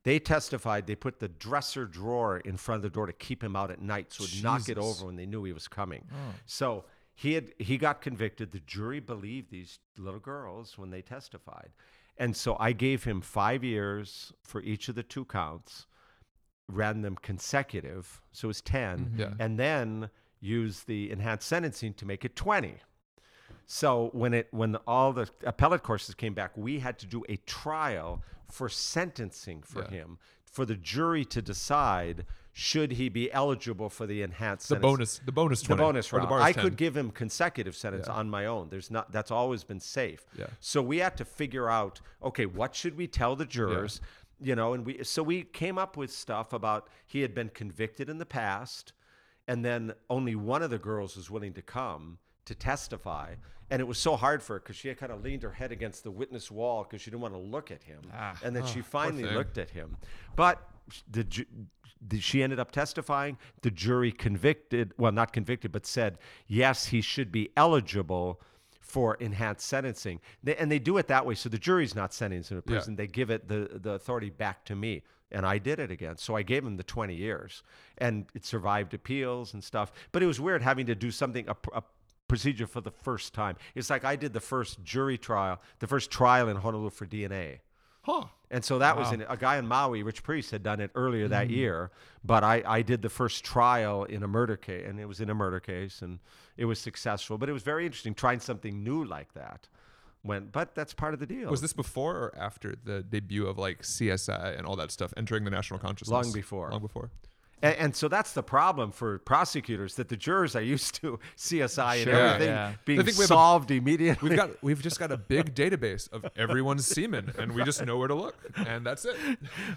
They testified they put the dresser drawer in front of the door to keep him out at night so it would knock it over when they knew he was coming. Oh. So he had he got convicted. The jury believed these little girls when they testified. And so I gave him five years for each of the two counts, ran them consecutive, so it was 10, mm-hmm. Yeah. and then used the enhanced sentencing to make it 20. So when it when all the appellate courses came back, we had to do a trial for sentencing for Yeah. him, for the jury to decide should he be eligible for the enhanced The sentence bonus, the bonus, the bonus the round. bar is I 10. could give him consecutive sentence Yeah. on my own. There's not that's always been safe. Yeah. So we had to figure out, okay, what should we tell the jurors? You know, and we so we came up with stuff about he had been convicted in the past, and then only one of the girls was willing to come to testify. And it was so hard for her because she had kind of leaned her head against the witness wall because she didn't want to look at him. Ah. and then she finally looked at him. But the, the she ended up testifying. The jury convicted, well, not convicted, but said yes, he should be eligible for enhanced sentencing. They, and they do it that way, so the jury's not sentencing him to Yeah. prison. They give it the the authority back to me, and I did it again. So I gave him the 20 years, and it survived appeals and stuff. But it was weird having to do something a, a procedure for the first time. It's like I did the first jury trial, the first trial in Honolulu for DNA. Huh. And so that was in, a guy in Maui, Rich Priest, had done it earlier that mm. year. But I, I did the first trial in a murder case, and it was in a murder case, and it was successful. But it was very interesting trying something new like that. When, but that's part of the deal. Was this before or after the debut of like CSI and all that stuff entering the national consciousness? Long before. Long before. And, and so that's the problem for prosecutors that the jurors are used to CSI Sure, and everything yeah. being I think we a- solved immediately. We've got we've just got a big database of everyone's semen, and we just know where to look, and that's it.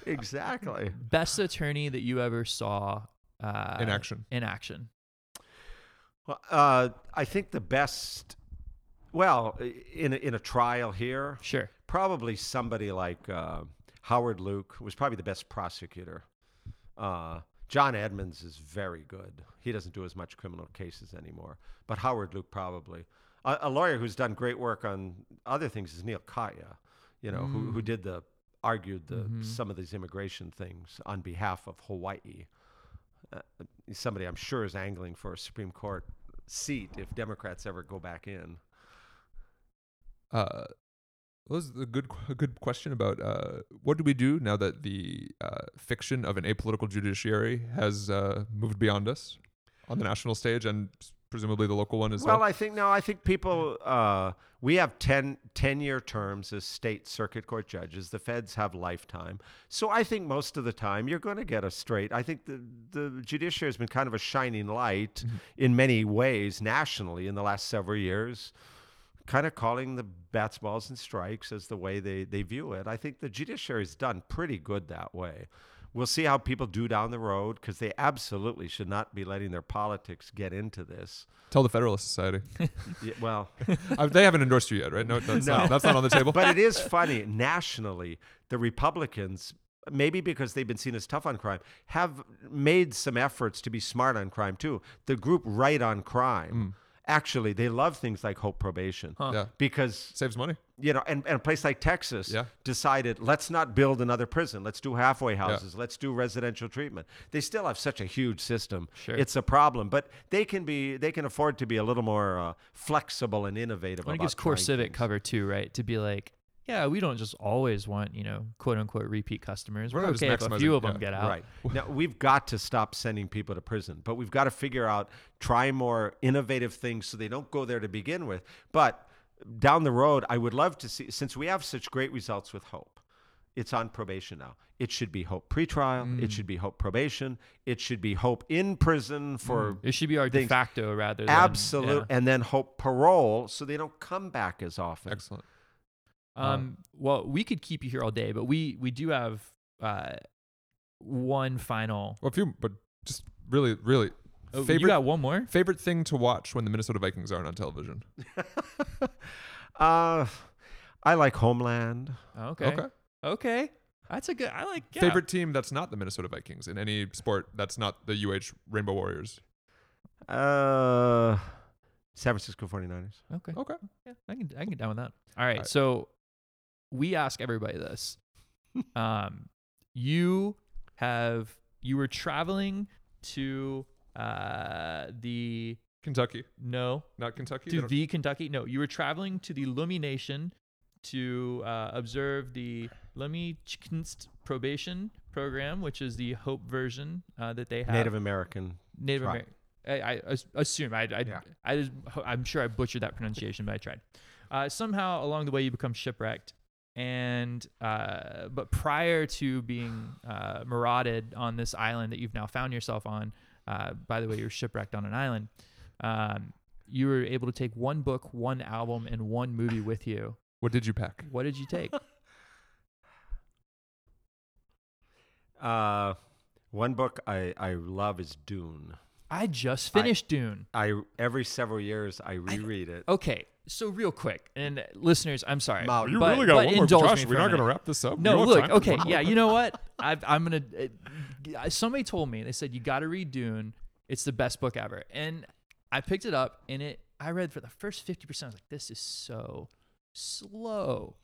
exactly. Best attorney that you ever saw uh, In action. In action. Well, uh, I think the best, well, in a, in a trial here, Sure. probably somebody like uh, Howard Luke was probably the best prosecutor. Uh, John Edmonds is very good. He doesn't do as much criminal cases anymore, but Howard Luke probably. A, a lawyer who's done great work on other things is Neal Katyal, you know, who, who did the argued the some of these immigration things on behalf of Hawaii. Uh, somebody I'm sure is angling for a Supreme Court seat if Democrats ever go back in. Uh, well, this is a good a good question about uh, what do we do now that the uh, fiction of an apolitical judiciary has uh, moved beyond us on the national stage and presumably the local one as well. Well, I think no. I think people. Uh, we have 10, 10 year terms as state circuit court judges. The feds have lifetime. So I think most of the time you're going to get a straight. I think the the judiciary has been kind of a shining light in many ways nationally in the last several years. Kind of calling the bats, balls, and strikes as the way they, they view it. I think the judiciary judiciary's done pretty good that way. We'll see how people do down the road because they absolutely should not be letting their politics get into this. Tell the Federalist Society. Yeah, well, they haven't endorsed you yet, right? No, that's, No. Not, that's not on the table. but it is funny nationally the republicans maybe because they've been seen as tough on crime have made some efforts to be smart on crime too the group right on crime mm. Actually they love things like hope probation Huh. yeah, because saves money. you know and, and a place like texas Yeah. decided let's not build another prison let's do halfway houses let's do residential treatment they still have such a huge system Sure. it's a problem but they can be they can afford to be a little more uh, flexible and innovative When it about gives CoreCivic things. cover too, right? To be like, yeah, we don't just always want you know quote unquote repeat customers. We're We're okay if a few of them yeah, get out. Right. Now, we've got to stop sending people to prison, but we've got to figure out, try more innovative things so they don't go there to begin with. But down the road, I would love to see, since we have such great results with Hope, it's on probation now. It should be Hope pretrial. Mm. It should be Hope probation. It should be Hope in prison for It should be our de facto rather than absolute, yeah. and then Hope parole so they don't come back as often. Excellent. Um, well, we could keep you here all day, but we we do have uh one final. Well, a few, but just really, really Oh, you favorite got one more? favorite thing to watch when the Minnesota Vikings aren't on television. Uh, I like Homeland. Okay. Okay. Okay. That's a good. I like yeah. Favorite team that's not the Minnesota Vikings in any sport that's not the UH Rainbow Warriors. Uh, San Francisco 49ers. Okay. Okay. Yeah, I can I can get down with that. All right. right. So we ask everybody this. um, you have you were traveling to uh the Kentucky, no not Kentucky. to the Kentucky. No, you were traveling to the Illumination to uh, observe the Lemmy-Chkinst probation program, which is the Hope version uh, that they have. Native American. Native. American. I, I assume I, I, yeah. I, I'm sure I butchered that pronunciation, but I tried. Uh, somehow along the way you become shipwrecked, and uh, but prior to being uh, marauded on this island that you've now found yourself on, uh, by the way, you're shipwrecked on an island. Um, you were able to take one book, one album, and one movie with you. What did you pack? What did you take? Uh, one book I, I love is Dune. I just finished Dune. I every several years I reread it. Okay, so real quick, and listeners, I'm sorry. You but- really got one more. Josh, we're not going to wrap this up. No, You don't have look, okay, yeah, you know what? I've, I'm gonna. Uh, somebody told me they said you got to read Dune. It's the best book ever, and I picked it up and it. I read for the first fifty percent. I was like, this is so slow,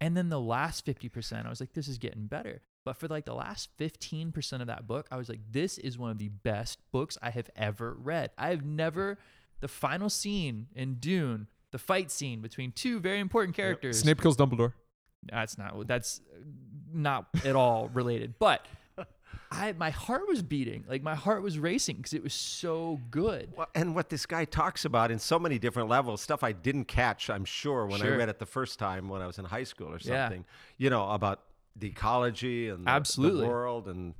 and then the last fifty percent, I was like, this is getting better. But for like the last fifteen percent of that book, I was like, this is one of the best books I have ever read. I have never. The final scene in Dune, the fight scene between two very important characters. Snape kills Dumbledore. That's not that's not at all related. But I my heart was beating, like my heart was racing because it was so good. Well, and what this guy talks about in so many different levels, stuff I didn't catch, I'm sure, when Sure. I read it the first time when I was in high school or something. Yeah. something. You know, about the ecology and the, the Absolutely. world and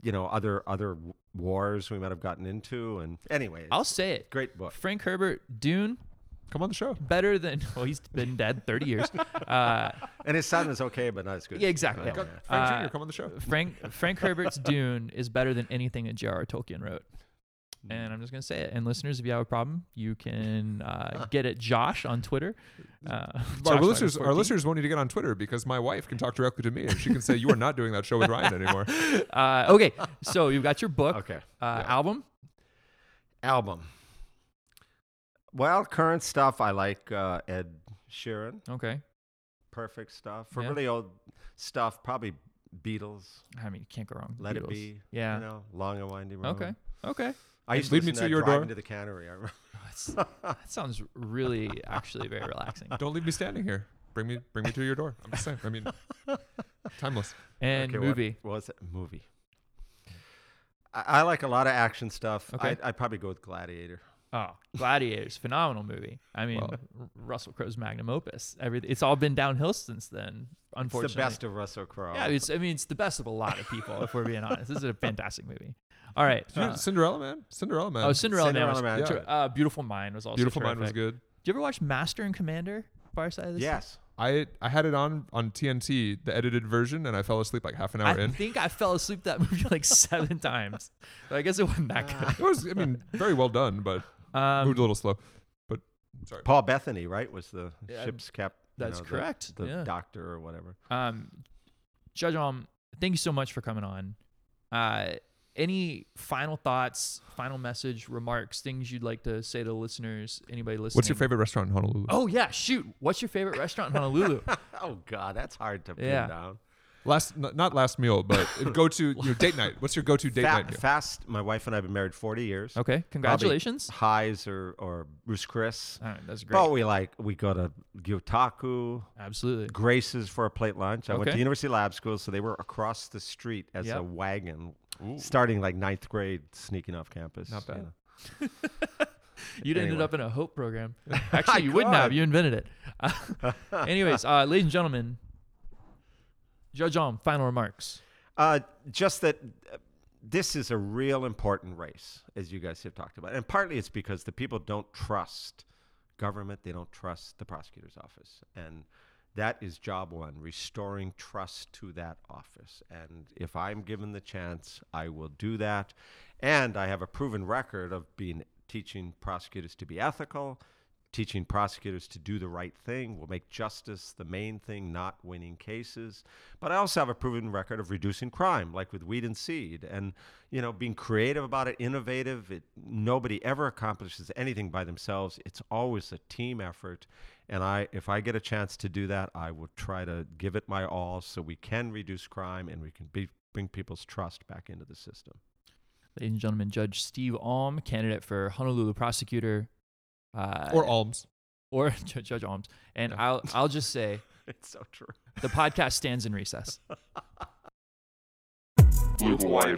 you know other other wars we might have gotten into. And anyway, I'll say it. great book. Frank Herbert, Dune, Come on the show. better than well, he's been dead 30 years. Uh, And his son is okay, but not as good. Yeah, exactly. Yeah, Frank Uh, Jr., come on the show. Frank Frank Herbert's Dune is better than anything that J.R.R. Tolkien wrote. And I'm just gonna say it. And listeners, if you have a problem, you can uh, get at Josh on Twitter. Uh, Our listeners, our 14. listeners won't need to get on Twitter because my wife can talk directly to me and she can say, "You are not doing that show with Ryan anymore." Uh, okay, so you've got your book, Okay. uh, album. Album. Well, current stuff I like uh, Ed Sheeran. Okay, Perfect stuff. For Yeah. really old stuff, probably Beatles. I mean, you can't go wrong. with Let It Be. Yeah. You know, Long and Winding Road. Okay. Okay. I used to Lead me listen to your door. to the cannery. I remember. That's, that sounds really, actually, very relaxing. Don't leave me standing here. Bring me, bring me to your door. I'm just saying. I mean, timeless. And Okay, movie. What was it? Movie. I, I like a lot of action stuff. Okay. I'd, I'd probably go with Gladiator. Oh, Gladiators, phenomenal movie. I mean, Well- R- Russell Crowe's magnum opus. Every, it's all been downhill since then. It's Unfortunately, the best of Russell Crowe. Yeah, it's, I mean, it's the best of a lot of people. if we're being honest, this is a fantastic movie. All right. Uh, Cinderella Man. Cinderella Man. oh, Cinderella, Man. Was, Cinderella Man. ter- uh, Beautiful Mind was also Beautiful Mind was good. Did you ever watch Master and Commander? Far Side of the Sea? yes. I I had it on on TNT, the edited version, and I fell asleep like half an hour I in. I think I fell asleep that movie like seven times. But I guess it wasn't that good. It was, I mean, very well done, but Um, moved a little slow. But sorry. Paul Bettany, right, was the Yeah, ship's cap. that's know, correct, The, yeah. doctor or whatever. Um, Judge Alm, thank you so much for coming on. Uh, any final thoughts, final message, remarks, things you'd like to say to listeners? Anybody listening? What's your favorite restaurant in Honolulu? Oh yeah, shoot! What's your favorite restaurant in Honolulu? Oh God, that's hard to pin Yeah. down. Last, n- not last meal, but go to you know, date night. What's your go-to date Fa- night meal? fast. My wife and I have been married 40 years. Okay, Probably congratulations. Hy's or or Ruth's Chris. All right, that's great. But we like we go to Gyotaku, Absolutely. Grace's for a plate lunch. I went Okay. to University Lab School, so they were across the street as Yep. a wagon, Ooh. starting like ninth grade, sneaking off campus. Not bad. you know. You'd ended Anyway. up in a Hope program. Actually, you wouldn't have. could. You invented it. Uh, anyways, uh, ladies and gentlemen, Judge Alm, final remarks. Uh, just that uh, this is a real important race, as you guys have talked about, and partly it's because the people don't trust government; they don't trust the prosecutor's office, and that is job one: restoring trust to that office. And if I'm given the chance, I will do that. And I have a proven record of being teaching prosecutors to be ethical, teaching prosecutors to do the right thing will make justice the main thing, not winning cases. But I also have a proven record of reducing crime, like with weed and seed, and you know, being creative about it, innovative. It, nobody ever accomplishes anything by themselves. It's always a team effort. And I, if I get a chance to do that, I will try to give it my all, so we can reduce crime and we can be, bring people's trust back into the system. Ladies and gentlemen, Judge Steve Alm, candidate for Honolulu prosecutor. Uh, Or alms. or Judge Alms. and Yeah. I'll I'll just say It's so true. the podcast stands in recess. Blue Hawaii.